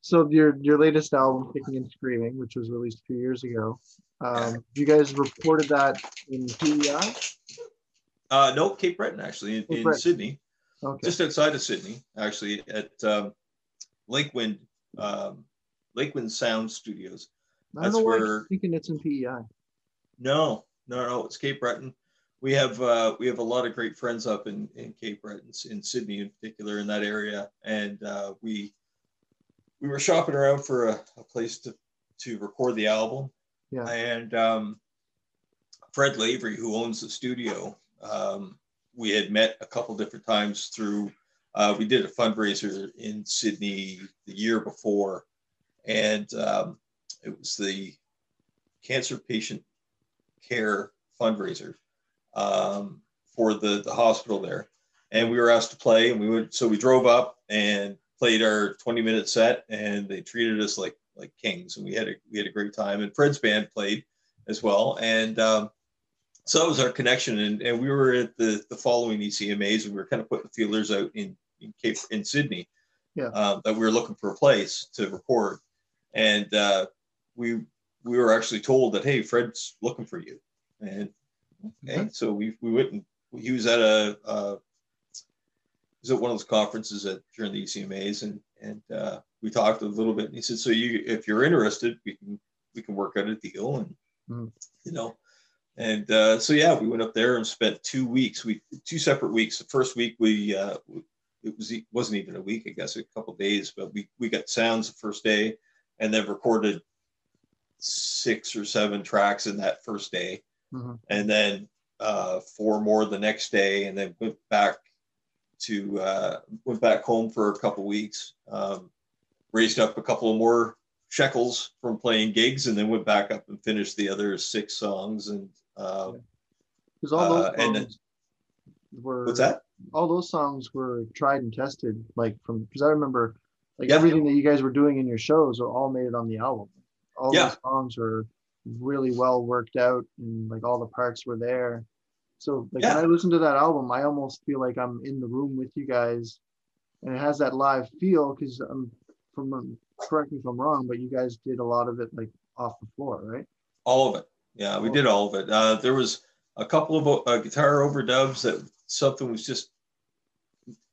so your your latest album, Kicking and Screaming, which was released a few years ago, um, you guys reported that in PEI? Uh, no, Cape Breton actually in, in Sydney, okay. just outside of Sydney, actually at um, Lakewind, um, Lakewind Sound Studios. That's where I'm thinking it's in PEI. No, no, no, it's Cape Breton. We have uh, we have a lot of great friends up in, in Cape Breton, in Sydney in particular, in that area, and uh, we we were shopping around for a, a, place to to record the album. Yeah. And um, Fred Lavery, who owns the studio, um, we had met a couple different times through, uh, we did a fundraiser in Sydney the year before, and um, it was the cancer patient care fundraiser um, for the, the hospital there. And we were asked to play, and we went, so we drove up and played our 20 minute set, and they treated us like like kings, and we had a we had a great time. And Fred's band played as well, and um, so that was our connection and, and we were at the, the following ecmas and we were kind of putting feelers out in, in cape in sydney yeah. um, that we were looking for a place to record and uh, we we were actually told that hey fred's looking for you and okay mm-hmm. so we, we went and he was at a uh, was at one of those conferences at during the ecmas and and uh, we talked a little bit and he said so you if you're interested we can we can work out a deal and mm-hmm. you know and uh, so yeah, we went up there and spent two weeks. We two separate weeks. The first week we uh, it was it wasn't even a week, I guess, a couple days, but we we got sounds the first day, and then recorded six or seven tracks in that first day, mm-hmm. and then uh, four more the next day, and then went back to uh, went back home for a couple weeks, um, raised up a couple of more shekels from playing gigs, and then went back up and finished the other six songs. And because all those uh, and songs were what's that? all those songs were tried and tested like from because i remember like Yeah. everything that you guys were doing in your shows are all made it on the album all Yeah. those songs were really well worked out and like all the parts were there so like Yeah. when i listen to that album i almost feel like i'm in the room with you guys and it has that live feel because i'm from um, correct me if i'm wrong but you guys did a lot of it like off the floor right All of it. Yeah, we did all of it. Uh, there was a couple of uh, guitar overdubs that something was just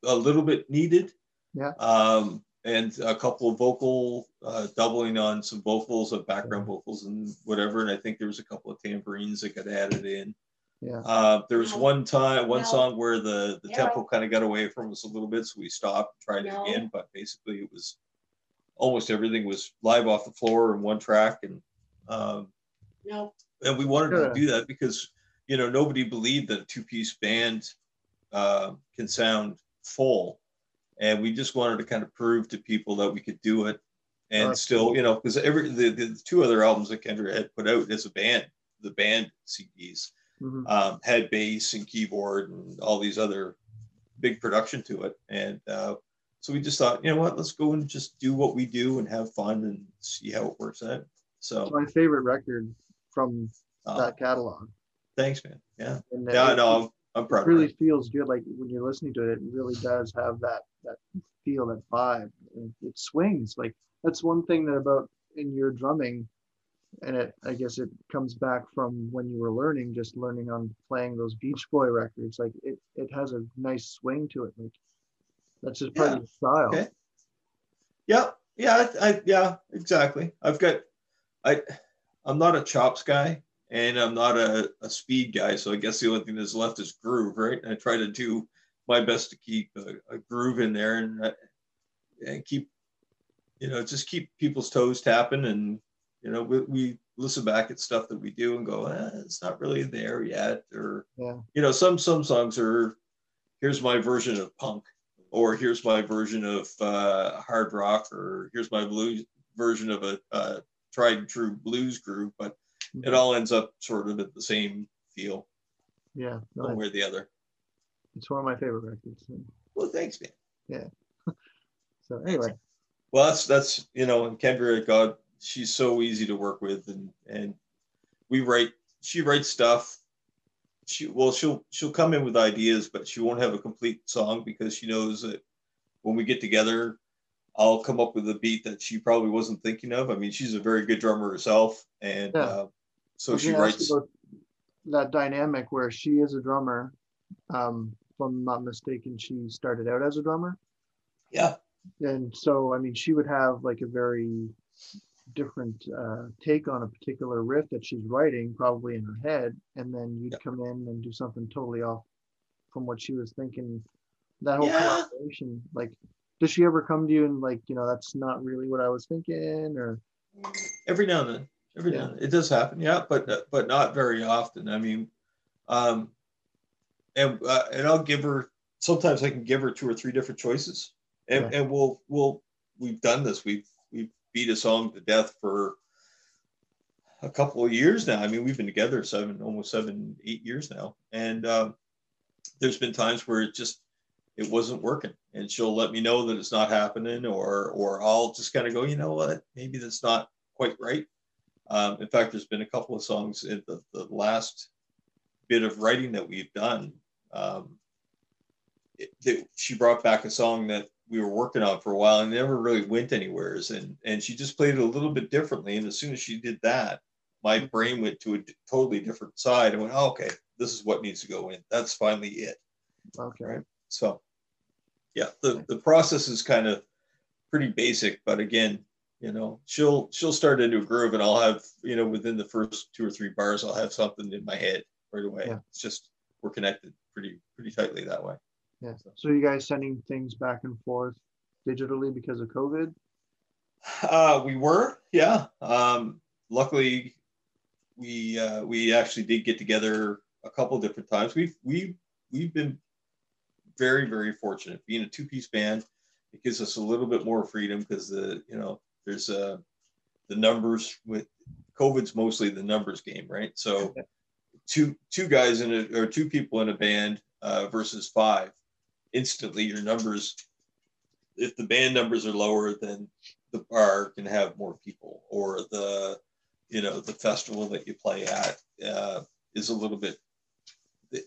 a little bit needed. Yeah. Um, and a couple of vocal uh, doubling on some vocals, of background vocals and whatever. And I think there was a couple of tambourines that got added in. yeah Uh, there was one time, one No. song where the, the No. tempo kind of got away from us a little bit, so we stopped, tried No. it again. But basically, it was almost everything was live off the floor in one track, and um, No, and we wanted Yeah. to do that because you know nobody believed that a two-piece band uh, can sound full, and we just wanted to kind of prove to people that we could do it, and That's still, you know, because every the, the two other albums that Kendra had put out as a band, the band CDs Mhm. um, had bass and keyboard and all these other big production to it. And uh, so we just thought, you know what, let's go and just do what we do and have fun and see how it works out. it's So my favorite record from uh, that catalog thanks, man. Yeah, and yeah, it- no, I'm, I'm it really feels good. Like when you're listening to it, it really does have that that feel, that vibe. and It swings. Like that's one thing that about in your drumming, and it I guess it comes back from when you were learning, just learning on playing those Beach Boy records. Like it it has a nice swing to it. Like that's just part Yeah. of the style. Okay. Yeah, yeah, I, I, yeah, exactly. I've got, I, I'm not a chops guy, and I'm not a, a speed guy. So I guess the only thing that's left is groove, right? And I try to do my best to keep a, a groove in there and uh, and keep, you know, just keep people's toes tapping. And you know, we, we listen back at stuff that we do and go, eh, it's not really there yet, or Yeah. you know, some some songs are, here's my version of punk or here's my version of uh, hard rock, or here's my blue version of a uh, tried and true blues groove, but it mm-hmm. all ends up sort of at the same feel, Yeah. no, one way or the other. it's one of my favorite records. Well, thanks, man. Yeah. [laughs] so anyway, Well, that's that's you know, and Kendra, God, she's so easy to work with, and and we write. She writes stuff. She well, she'll she'll come in with ideas, but she won't have a complete song because she knows that when we get together, I'll come up with a beat that she probably wasn't thinking of. I mean, she's a very good drummer herself, and Yeah. uh, so she writes. that dynamic where she is a drummer. Um, if I'm not mistaken, she started out as a drummer. Yeah, and so i mean she would have like a very different uh, take on a particular riff that she's writing probably in her head and then you'd Yeah. come in and do something totally off from what she was thinking that whole Yeah. collaboration like does she ever come to you and like you know that's not really what i was thinking or every now and then every Yeah. now and then. it does happen yeah but uh, but not very often i mean um and uh, and i'll give her sometimes i can give her two or three different choices and Yeah. and we'll we'll we've done this we've we've beat a song to death for a couple of years now i mean we've been together seven almost seven eight years now and um there's been times where it just it wasn't working. And she'll let me know that it's not happening or or i'll just kind of go you know what? Maybe that's not quite right. Um, in fact there's been a couple of songs in the, the last bit of writing that we've done um, it, that she brought back a song that we were working on for a while and never really went anywheres. And and she just played it a little bit differently. And as soon as she did that my brain went to a d- totally different side and went oh, okay. This is what needs to go in. That's finally it. Okay. Right. so yeah the the process is kind of pretty basic but again you know she'll she'll start into a groove and i'll have you know within the first two or three bars i'll have something in my head right away. Yeah. it's just we're connected pretty pretty tightly that way. Yeah. So you guys sending things back and forth digitally because of covid? Uh we were yeah. Um luckily we uh we actually did get together a couple different times. We've we we've been very very fortunate being a two piece band. It gives us a little bit more freedom because the you know there's uh the numbers with COVID's mostly the numbers game, right? So two two guys in a or two people in a band uh, versus five, instantly your numbers. If the band numbers are lower, then the bar can have more people, or the you know the festival that you play at uh, is a little bit. They,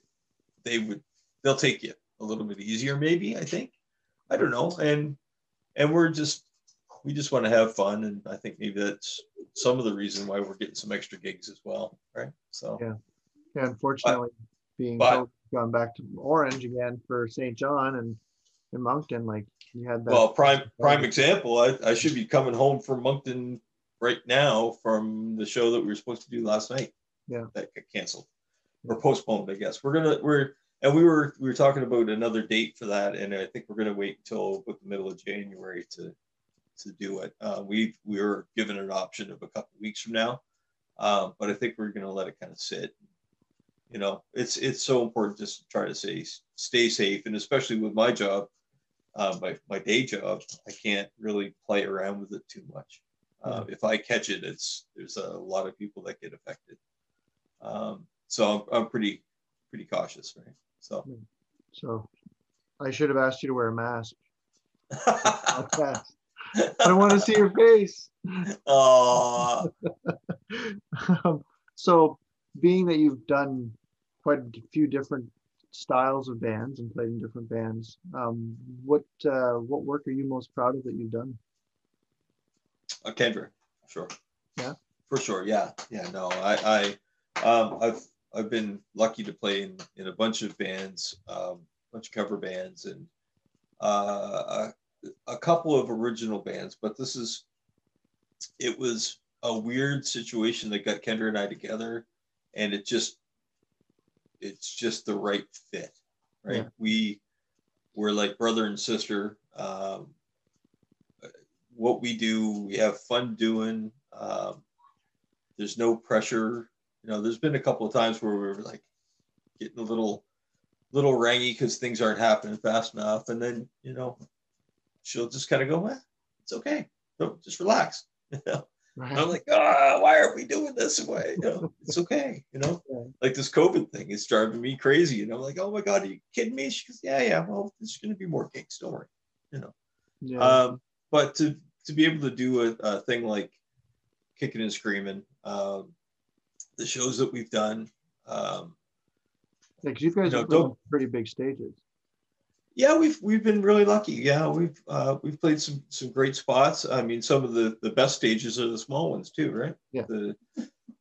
they would they'll take you a little bit easier, maybe. I think I don't know, and and we're just we just want to have fun, and I think maybe that's some of the reason why we're getting some extra gigs as well, right? So yeah, yeah. Unfortunately, but, being but, gone back to Orange again for St. John and in Moncton, like you had that. Well, prime prime example. I, I should be coming home from Moncton right now from the show that we were supposed to do last night. Yeah, that got canceled or postponed. I guess we're gonna we're and we were we were talking about another date for that, and I think we're gonna wait until about the middle of January to to do it. Uh, we we were given an option of a couple of weeks from now, uh, but I think we're going to let it kind of sit. You know, it's it's so important just to try to stay stay safe, and especially with my job, uh, my my day job, I can't really play around with it too much. Uh, if I catch it, it's there's a lot of people that get affected. Um, so I'm, I'm pretty pretty cautious, right? So, so I should have asked you to wear a mask. [laughs] I want to see your face. Oh. [laughs] um, so, being that you've done quite a few different styles of bands and played in different bands, um, what uh, what work are you most proud of that you've done? Uh, Kendra, sure. Yeah. For sure. Yeah. Yeah. No, I, I, um, I've, I've been lucky to play in, in a bunch of bands, um, a bunch of cover bands, and uh, a couple of original bands, but this is it was a weird situation that got Kendra and I together, and it just it's just the right fit, right? Yeah. We we're like brother and sister. Um, what we do, we have fun doing. Um, there's no pressure. You know, there's been a couple of times where we were like getting a little little rangy because things aren't happening fast enough, and then you know she'll just kind of go, eh, it's okay. No, just relax. [laughs] You know? Right. I'm like, ah, oh, why are we doing this way? You know, [laughs] it's okay. You know, like this COVID thing is driving me crazy. And I'm like, oh my God, are you kidding me? She goes, yeah, yeah. Well, there's going to be more gigs. Don't worry. You know, yeah. um, but to, to be able to do a, a thing like kicking and screaming, um, the shows that we've done, um, yeah, because you guys you know, pretty big stages. Yeah, we've we've been really lucky. Yeah, we've uh, we've played some some great spots. I mean, some of the the best stages are the small ones too, right? Yeah. The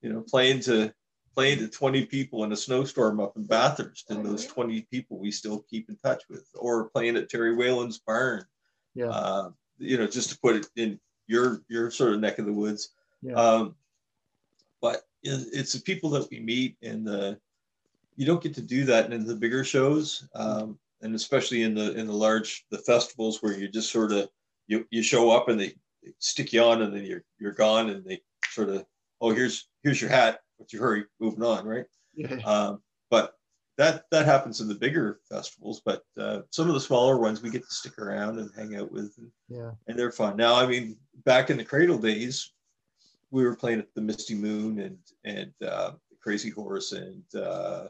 you know playing to playing to 20 people in a snowstorm up in Bathurst, and those 20 people we still keep in touch with, or playing at Terry Whalen's barn. Yeah. Uh, you know, just to put it in your your sort of neck of the woods. Yeah. Um, but it's the people that we meet, and the you don't get to do that in the bigger shows. Um, and especially in the in the large the festivals where you just sort of you you show up and they stick you on and then you're you're gone and they sort of oh here's here's your hat but you hurry moving on right yeah. um, but that that happens in the bigger festivals but uh, some of the smaller ones we get to stick around and hang out with and, yeah and they're fun now i mean back in the cradle days we were playing at the misty moon and and uh, crazy horse and uh,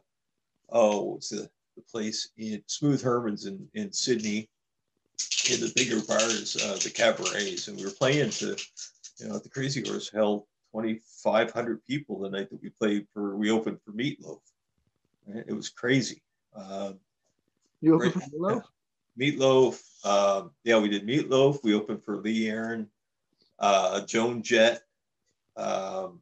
oh what's the the place in Smooth Herman's in, in Sydney in the bigger bars, uh, the cabarets. And we were playing to, you know, the Crazy Horse held 2,500 people the night that we played for, we opened for Meatloaf. Right? It was crazy. Um, you opened right, for Meatloaf? Meatloaf. Um, yeah, we did Meatloaf. We opened for Lee Aaron, uh, Joan Jett. Um,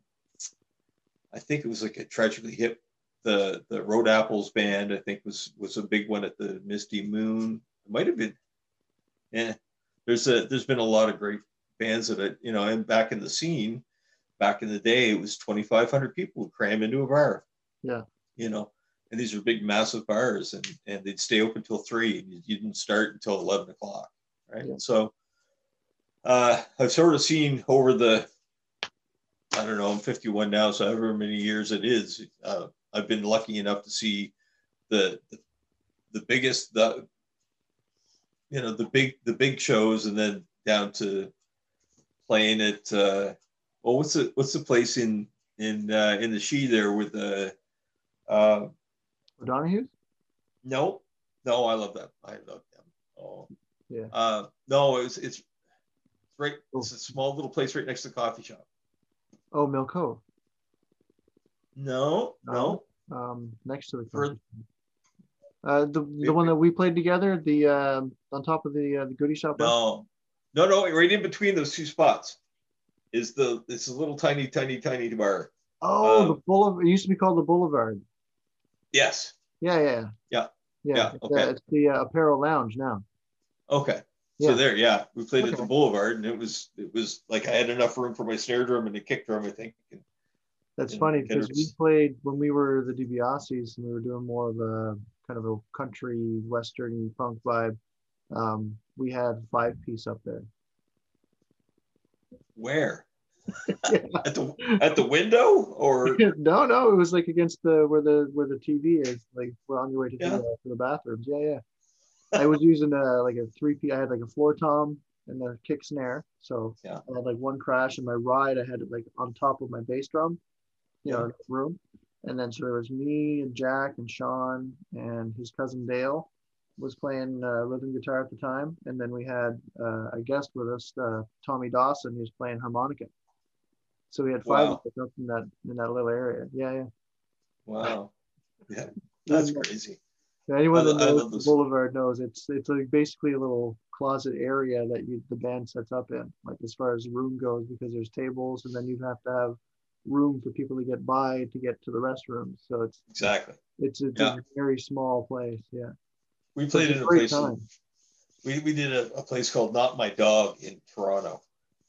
I think it was like a tragically hip the the Road Apples band, I think was was a big one at the Misty Moon. It might have been. Yeah, there's a there's been a lot of great bands that it you know, and back in the scene, back in the day, it was 2,500 people would cram into a bar. Yeah. You know, and these are big, massive bars, and and they'd stay open till three. And you didn't start until 11 o'clock, right? Yeah. So, uh, I've sort of seen over the I don't know, I'm 51 now, so however many years it is, uh, I've been lucky enough to see the the, the biggest the you know the big the big shows, and then down to playing at uh, well, what's the what's the place in in uh, in the She there with the uh, O'Donohue's? no no I love that I love them oh Yeah. uh, no it's it's right Oh. it's a small little place right next to the coffee shop Oh, Mill Cove. no no Um, next to the For- Uh, the the one that we played together, the um on top of the uh, the goodie shop. no no no right in between those two spots is the it's a little tiny tiny tiny bar Oh, um, the boulevard. It used to be called the Boulevard. yes Yeah, yeah, Yeah. yeah. Yeah, It's, okay. uh, it's the uh, Apparel Lounge now. Okay. Yeah. So there, yeah, we played at the Boulevard, and it was it was like I had enough room for my snare drum and a kick drum, I think. And That's Yeah, funny because we played when we were the DiBiase's and we were doing more of a kind of a country western punk vibe. Um, we had five piece up there. where Yeah. [laughs] at the at the window or [laughs] no, no, it was like against the where the where the TV is. Like we're on your way to, Yeah. the, to the bathrooms. Yeah, yeah. I was using a like a three P. I had like a floor tom and a kick snare. So Yeah. I had like one crash and my ride. I had it like on top of my bass drum, you Yeah. in the room. And then so there was me and Jack and Sean and his cousin Dale was playing uh, rhythm guitar at the time. And then we had uh, a guest with us, uh, Tommy Dawson, who was playing harmonica. So we had five Wow. of us up in that in that little area. Yeah, yeah. wow, yeah, [laughs] that's crazy. Anyone that knows the. Boulevard knows it's it's like basically a little closet area that you the band sets up in, like as far as room goes, because there's tables and then you have to have room for people to get by to get to the restrooms. So it's Exactly. it's, it's Yeah. a very small place. Yeah. We played in a place. We we did a, a place called Not My Dog in Toronto,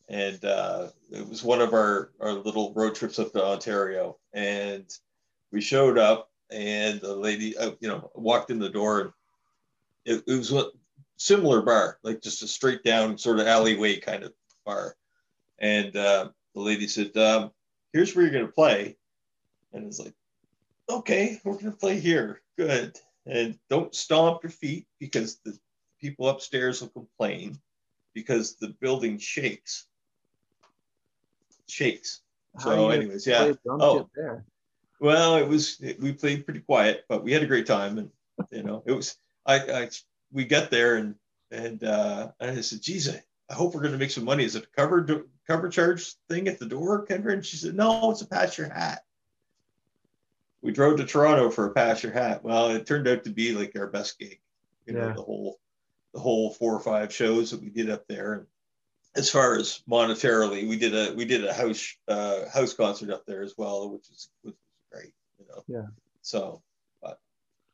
and uh, it was one of our our little road trips up to Ontario. And we showed up, and the lady, uh, you know, walked in the door, and it, it was a similar bar, like just a straight down sort of alleyway kind of bar. And uh, the lady said, um, "Here's where you're going to play," and it's like, "Okay, we're going to play here. Good." And don't stomp your feet because the people upstairs will complain because the building shakes. Shakes. How So, anyways, yeah. Oh. Well, it was we played pretty quiet, but we had a great time, and you know, it was I, I we got there and and uh, and I said, "Geez, I, I hope we're going to make some money. Is it a cover cover charge thing at the door, Kendra?" And she said, "No, it's a pass your hat." We drove to Toronto for a pass your hat. Well, it turned out to be like our best gig. You know, the whole the whole four or five shows that we did up there. And as far as monetarily, we did a we did a house uh, house concert up there as well, which is was great. You know. Yeah. So, but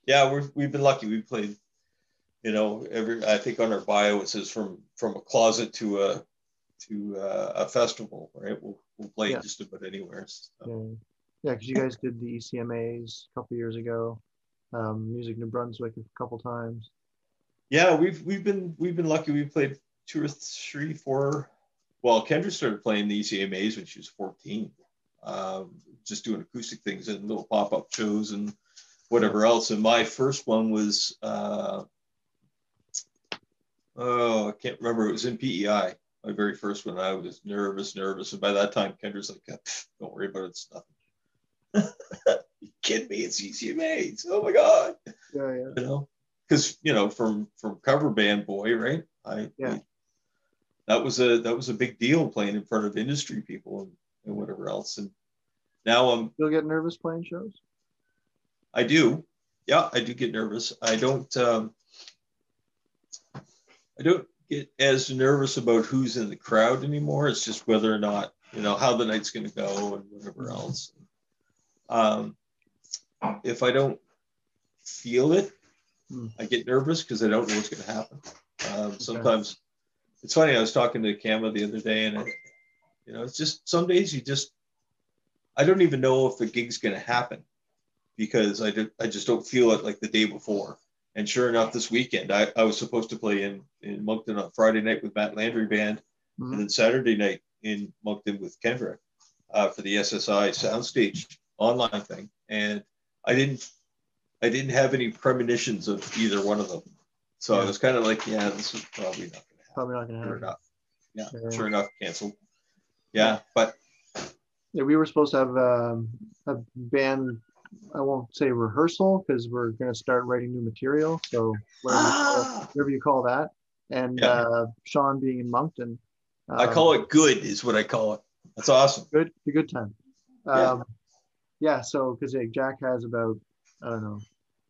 yeah, we're we've been lucky. We played, you know, every I think on our bio it says from from a closet to a to uh, a festival, right? We'll we'll play Yeah. just about anywhere. So, Yeah, yeah, because you guys did the ECMAs a couple years ago, um, Music New Brunswick a couple times. yeah, we've we've been we've been lucky. We played two or three, four. Well, Kendra started playing the ECMAs when she was 14, um, just doing acoustic things and little pop up shows and whatever else. And my first one was, uh, oh, I can't remember. It was in PEI. My very first one. I was nervous, nervous, and by that time, Kendra's like, "Don't worry about it. It's nothing." [laughs] you kidding me? It's ECMAs. Oh my god Yeah, yeah, you know because you know from from cover band boy right i Yeah. that was a that was a big deal playing in front of industry people and, and whatever else and now i'm You'll get nervous playing shows. i do yeah i do get nervous i don't um i don't get as nervous about who's in the crowd anymore it's just whether or not you know how the night's going to go and whatever else um if i don't feel it Hmm. I get nervous because I don't know what's going to happen. Um, sometimes it's funny. I was talking to Kama the other day, and I, you know, it's just some days you just I don't even know if the gig's going to happen because I do, I just don't feel it like the day before. And sure enough, this weekend I, I was supposed to play in in Moncton on Friday night with Matt Landry band, Mhm. and then Saturday night in Moncton with Kendra uh, for the SSI soundstage online thing. And I didn't I didn't have any premonitions of either one of them. So Yeah. I was kind of like, yeah, this is probably not going to happen. Probably not gonna happen. Sure enough. Yeah, Yeah. sure enough, canceled. Yeah, but Yeah, we were supposed to have um, a band. I won't say rehearsal because we're going to start writing new material. So whatever, you call, ah, whatever you call that. And Yeah. uh, Sean being in Moncton. I um, call it good, is what I call it. That's awesome. good. A good time. Yeah. Um, yeah. So because like, Jack has about I don't know.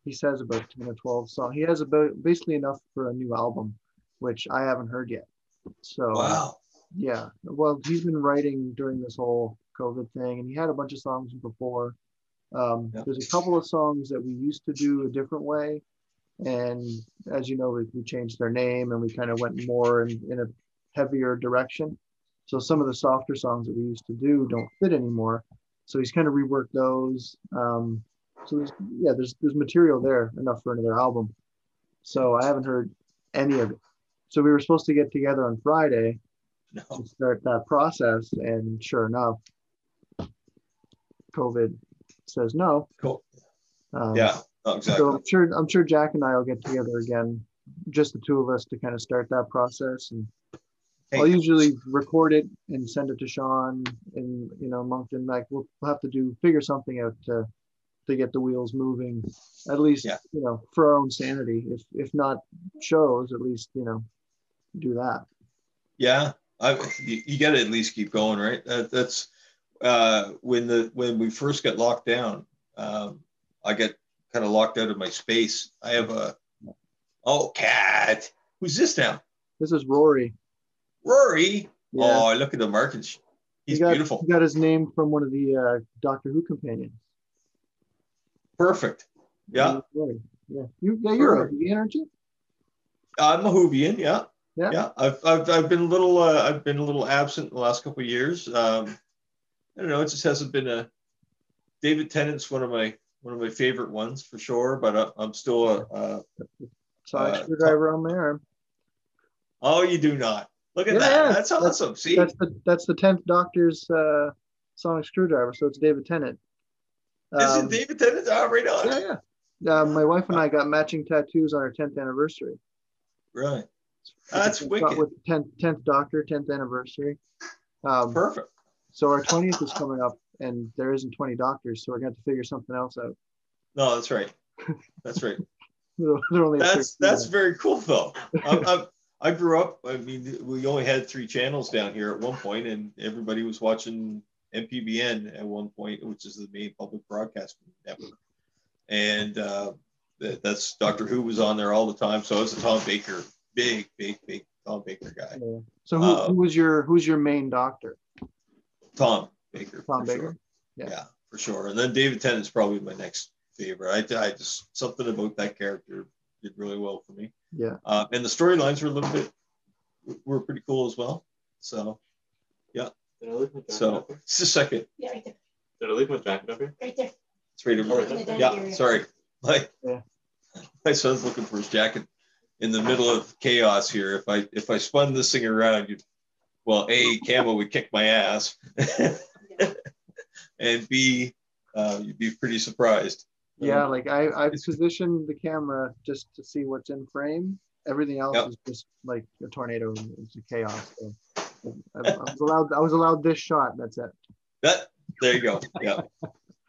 He says about ten or twelve songs. He has about basically enough for a new album, which I haven't heard yet. So Wow. Yeah. Well, he's been writing during this whole COVID thing, and he had a bunch of songs before. Um, Yeah. There's a couple of songs that we used to do a different way, and as you know, we, we changed their name and we kind of went more in, in a heavier direction. So some of the softer songs that we used to do don't fit anymore. So he's kind of reworked those. Um, so there's, yeah, there's there's material there enough for another album. So I haven't heard any of it. So we were supposed to get together on Friday No. to start that process. And sure enough, COVID says no. Cool. Um, Yeah. Oh, exactly. So I'm sure I'm sure Jack and I will get together again, just the two of us to kind of start that process. And Hey, I'll usually record it and send it to Sean and you know Moncton. Like we'll, we'll have to do figure something out to to get the wheels moving. At least Yeah. you know for our own sanity. If if not shows, at least you know do that. Yeah, I you, you got to at least keep going, right? That, that's uh, when the when we first got locked down. Um, I got kind of locked out of my space. I have a oh cat. Who's this now? This is Rory. Rory. Yeah. Oh, look at the markings. He's he got, beautiful. He got his name from one of the uh, Doctor Who companions. Perfect. Yeah, Yeah. You, yeah, you're a Perfect. vegan, aren't you? I'm a Whovian. Yeah. Yeah. Yeah. I've, I've, I've been a little uh, I've been a little absent the last couple of years. Um, I don't know. It just hasn't been a. David Tennant's one of my one of my favorite ones for sure, but I, I'm still a. a Sonic Uh, screwdriver on arm. oh, you do not. Look at Yeah, that. That's that's- awesome. See, That's the that's the tenth Doctor's uh, Sonic screwdriver. So it's David Tennant. is Um, it David Tennant? Oh, right on. Yeah, yeah. Uh, my wife and I got matching tattoos on our tenth anniversary. Right. That's With- wicked. With tenth tenth Doctor, tenth anniversary. Um, Perfect. so our twentieth is coming up, and there isn't twenty doctors, so we're going to have to figure something else out. No, that's right. That's right. [laughs] That's 13 that's very cool though. [laughs] I, I, I grew up. I mean, we only had three channels down here at one point, and everybody was watching MPBN at one point, which is the Maine public broadcasting network. And uh, that, that's Doctor Who was on there all the time. So I was a Tom Baker, big, big, big Tom Baker guy. Yeah. So who, Uh, who was your who's your main doctor? Tom Baker. Tom Baker? Sure. Yeah. Yeah. for sure. And then David Tennant's probably my next favorite. I, I just something about that character did really well for me. Yeah. Uh, and the storylines were a little bit were pretty cool as well. So Did I leave my jacket so up here? just a second. Yeah, right there, Did I leave my jacket up here? right there. It's right over Oh, there. in the Yeah, sorry. My Yeah. [laughs] my son's looking for his jacket in the middle of chaos here. If I if I spun this thing around, you well, A, Camo would kick my ass. [laughs] and B, uh, you'd be pretty surprised. Yeah, like I I've positioned the camera just to see what's in frame. Everything else Yep. is just like a tornado. It's a chaos. So I, I was allowed I was allowed this shot. That's it. That there you go. Yeah.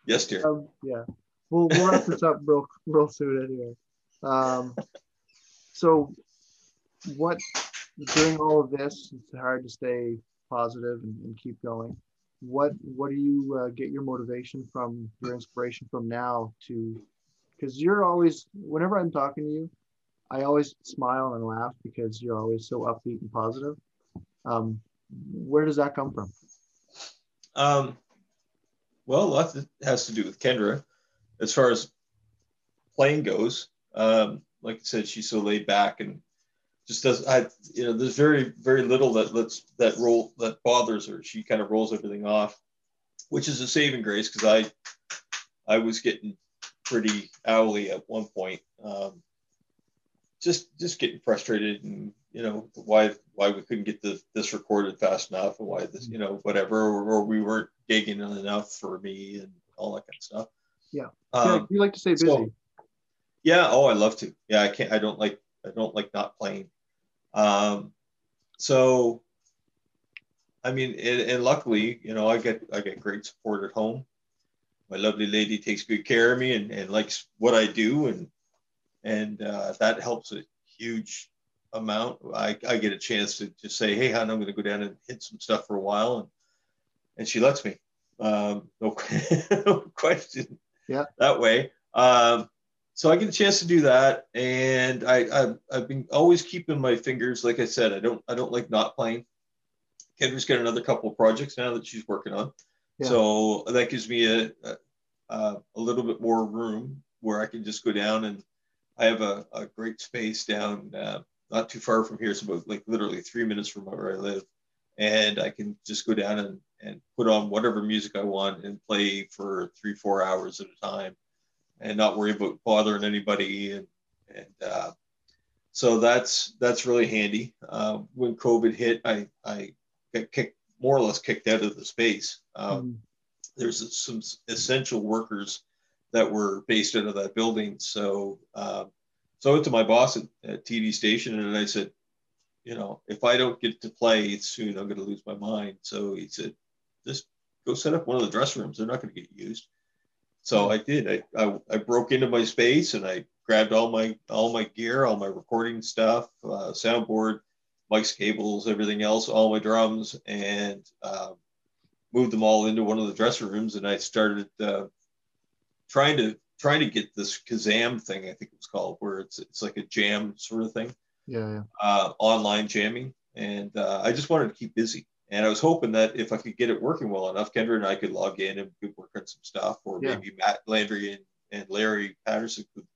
Yes, dear. Um, yeah, we'll we'll wrap this up real real soon anyway. Um, so what during all of this? It's hard to stay positive and, and keep going. What what do you uh, get your motivation from? Your inspiration from now to? Because you're always whenever I'm talking to you, I always smile and laugh because you're always so upbeat and positive. Um, where does that come from? Um, well, a lot that has to do with Kendra. As far as playing goes, um, like I said, she's so laid back and just does. I, you know, there's very, very little that lets that roll that bothers her. She kind of rolls everything off, which is a saving grace because I, I was getting pretty owly at one point. Um, just, just getting frustrated and you know why why we couldn't get the, this recorded fast enough and why this you know whatever or, or we weren't gigging enough for me and all that kind of stuff Yeah. um, yeah, you like to stay busy. so- yeah oh i love to yeah i can't i don't like I don't like not playing. Um, so, I mean, and, and luckily, you know, I get I get great support at home. My lovely lady takes good care of me and, and likes what I do, and and uh, that helps a huge amount. I, I get a chance to just say, hey, hon, I'm going to go down and hit some stuff for a while, and and she lets me. Um, no, [laughs] no question. Yeah. That way. Um, so I get a chance to do that, and I I've, I've been always keeping my fingers. Like I said, I don't I don't like not playing. Kendra's got another couple of projects now that she's working on, Yeah. so that gives me a, a a little bit more room where I can just go down and I have a, a great space down uh, not too far from here. It's about like literally three minutes from where I live, and I can just go down and and put on whatever music I want and play for three four hours at a time and not worry about bothering anybody and and uh, so that's that's really handy. Uh, when COVID hit, I I got kicked more or less kicked out of the space. Um, Mm. There's some essential workers that were based out of that building, so uh, so I went to my boss at, at TD Station and I said, you know, if I don't get to play soon, I'm going to lose my mind. So he said, just go set up one of the dress rooms. They're not going to get used. So I did. I, I, I broke into my space and I grabbed all my all my gear, all my recording stuff, uh, soundboard, mics, cables, everything else, all my drums, and um, moved them all into one of the dressing rooms. And I started uh, trying to trying to get this Kazam thing. I think it was called, where it's it's like a jam sort of thing, Yeah, yeah. uh, online jamming. And uh, I just wanted to keep busy. And I was hoping that if I could get it working well enough, Kendra and I could log in and could work on some stuff, or Yeah. maybe Matt Landry and, and Larry Patterson could,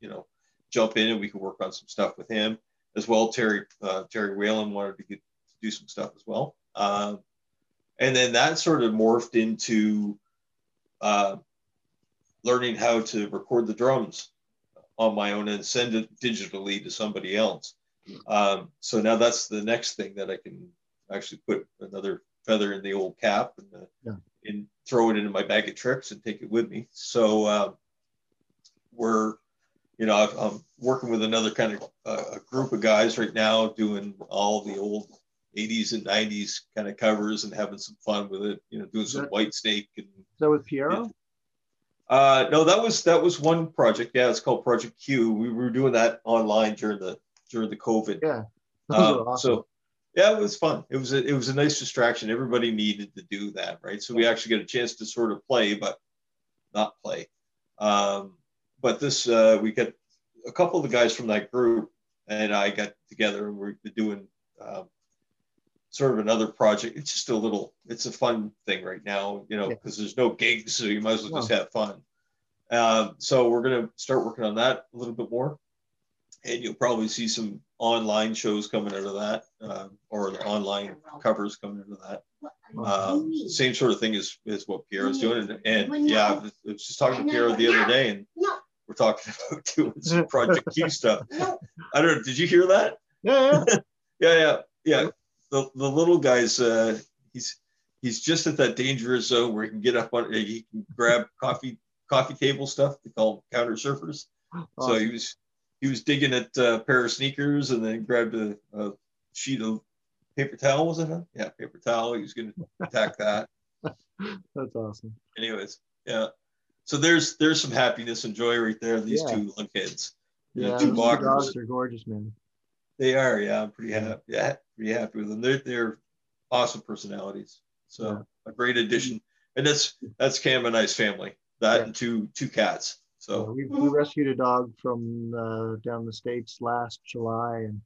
you know, jump in and we could work on some stuff with him as well. Terry uh, Terry Whalen wanted to get to do some stuff as well, um, and then that sort of morphed into uh, learning how to record the drums on my own and send it digitally to somebody else. Um, so now that's the next thing that I can actually put another feather in the old cap and, uh, Yeah. and throw it into my bag of tricks and take it with me. So uh, we're, you know, I've, I'm working with another kind of uh, a group of guys right now doing all the old 80s and 90s kind of covers and having some fun with it. You know, doing some That- Whitesnake and Is that with Pierre? uh, no, that was that was one project. Yeah, it's called Project Q. We were doing that online during the during the COVID. Yeah. [laughs] Um, awesome. So yeah, it was fun. It was a, it was a nice distraction. Everybody needed to do that, right? So we actually got a chance to sort of play, but not play. Um, but this uh, we got a couple of the guys from that group, and I got together and we're doing um, sort of another project. It's just a little. It's a fun thing right now, you know, Yeah. because there's no gigs, so you might as well just have fun. Um, so we're gonna start working on that a little bit more and you'll probably see some online shows coming out of that, um, or the online covers coming out of that. Um, same sort of thing as, as what Pierre is doing, and, and yeah, I was, I was just talking to Pierre the other day, and we're talking [laughs] about doing some [laughs] Project Q stuff. I don't know. Did you hear that? Yeah, yeah. [laughs] Yeah, yeah, yeah. The the little guy's uh, he's he's just at that dangerous zone where he can get up on he can grab coffee coffee table stuff. They call them counter surfers. So he was he was digging at uh, a pair of sneakers and then grabbed a, a sheet of paper towel. Was it? Huh? Yeah, paper towel. He was going to attack that. [laughs] That's awesome. Anyways, yeah. So there's there's some happiness and joy right there. These Yeah. two. You know, Yeah, two those walkers. dogs are gorgeous, man. They are. Yeah, I'm pretty happy. Yeah, pretty happy with them. They're they're awesome personalities. So Yeah. a great addition. And that's that's Cam and I's family. That Yeah. and two two cats. So we, we rescued a dog from uh, down the states last July, and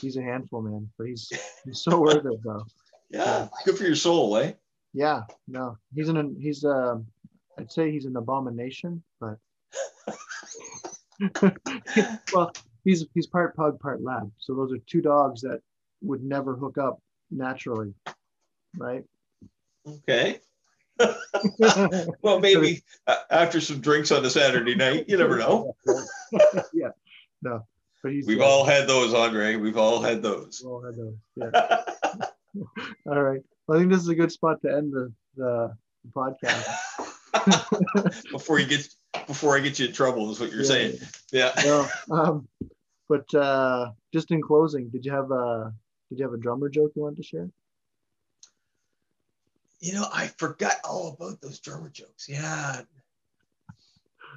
he's a handful, man. But he's he's so worth it, though. [laughs] yeah, good for your soul, eh? Yeah, no, he's an he's uh, I'd say he's an abomination, but [laughs] well, he's he's part pug, part lab. So those are two dogs that would never hook up naturally, right? Okay. [laughs] Well, maybe after some drinks on a Saturday night, you never know. [laughs] yeah, no, but he's We've uh, all had those, Andre. We've all had those. all had those. Yeah. [laughs] All right. Well, I think this is a good spot to end the the podcast. before you get before I get you in trouble is what you're Yeah. saying. Yeah. So, um, But uh, just in closing, did you have a did you have a drummer joke you wanted to share? You know, I forgot all about those drummer jokes. Yeah.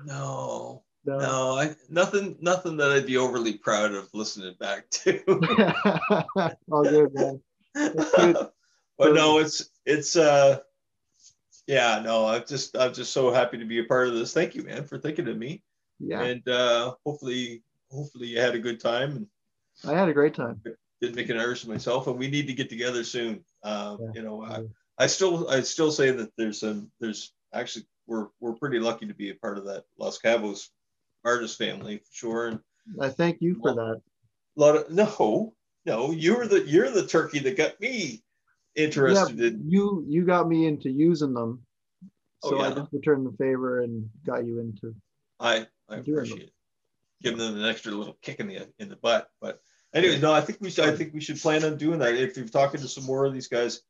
No. No, no I, nothing, nothing that I'd be overly proud of listening back to. [laughs] all good, man. [laughs] but no, it's it's uh, yeah, no, I'm just I'm just so happy to be a part of this. Thank you, man, for thinking of me. Yeah. And uh, hopefully, hopefully you had a good time. And I had a great time. Didn't make an Irish myself, and we need to get together soon. Um, yeah. You know, I, I still I still say that there's some there's actually we're we're pretty lucky to be a part of that Los Cabos artist family for sure. And I thank you for that. A lot of no, no, you're the you're the turkey that got me interested yeah, in. You you got me into using them, oh, so oh, yeah. I just returned the favor and got you into. I I appreciate them. it. Giving them an extra little kick in the in the butt, but anyways, no, I think we should I think we should plan on doing that. If you're talking to some more of these guys,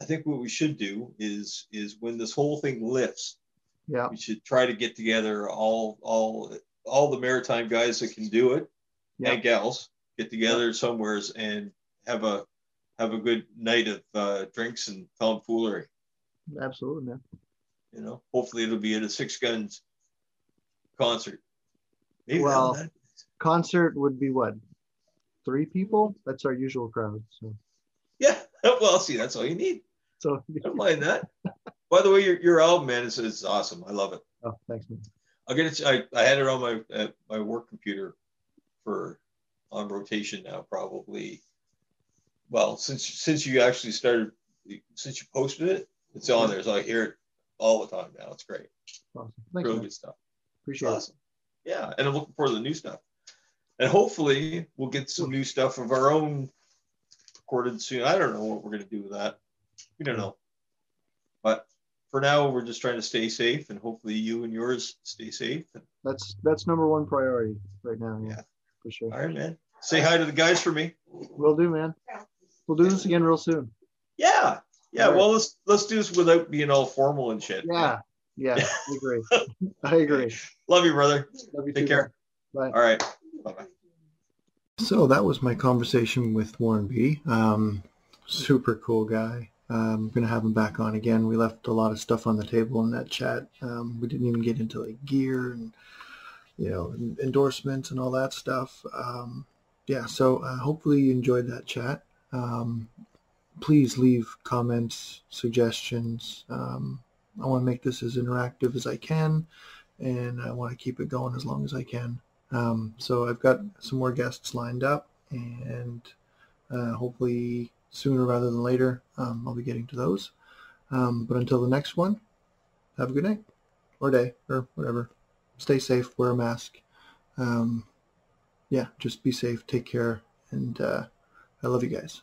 I think what we should do is is when this whole thing lifts, yeah, we should try to get together all all all the maritime guys that can do it yeah. and gals get together yeah. somewheres and have a have a good night of uh, drinks and tomfoolery. Absolutely, man. You know, hopefully it'll be at a Six Guns concert. Maybe well, concert would be what? Three people? That's our usual crowd. So. Yeah. [laughs] Well, see, that's all you need. So I don't mind that. By the way, your, your album, man, is, is awesome. I love it. Oh, thanks, man. I'll get it. I, I had it on my uh, my work computer for on rotation now, probably. Well, since since you actually started, since you posted it, it's on there, so I hear it all the time now. It's great. Awesome. Thanks, really man. good stuff. Appreciate awesome. it. Yeah, and I'm looking forward to the new stuff, and hopefully we'll get some new stuff of our own recorded soon. I don't know what we're gonna do with that. We don't know, but for now, we're just trying to stay safe, and hopefully you and yours stay safe. That's that's number one priority right now. Yeah, yeah. for sure. All right, man. Say hi to the guys for me. Will do, man. We'll do this again real soon. Yeah, yeah. Right. Well, let's let's do this without being all formal and shit. Yeah, yeah. I [laughs] agree. I agree. Love you, brother. Love you Take too, care. Man. Bye. All right. Bye bye. So that was my conversation with Warren B. Um, super cool guy. I'm going to have him back on again. We left a lot of stuff on the table in that chat. Um, we didn't even get into like gear and, you know, endorsements and all that stuff. Um, yeah, so uh, hopefully you enjoyed that chat. Um, please leave comments, suggestions. Um, I want to make this as interactive as I can, and I want to keep it going as long as I can. Um, so I've got some more guests lined up, and uh, hopefully sooner rather than later. Um, I'll be getting to those. Um, but until the next one, have a good night or day or whatever. Stay safe, wear a mask. Um, yeah, just be safe, take care, and uh, I love you guys.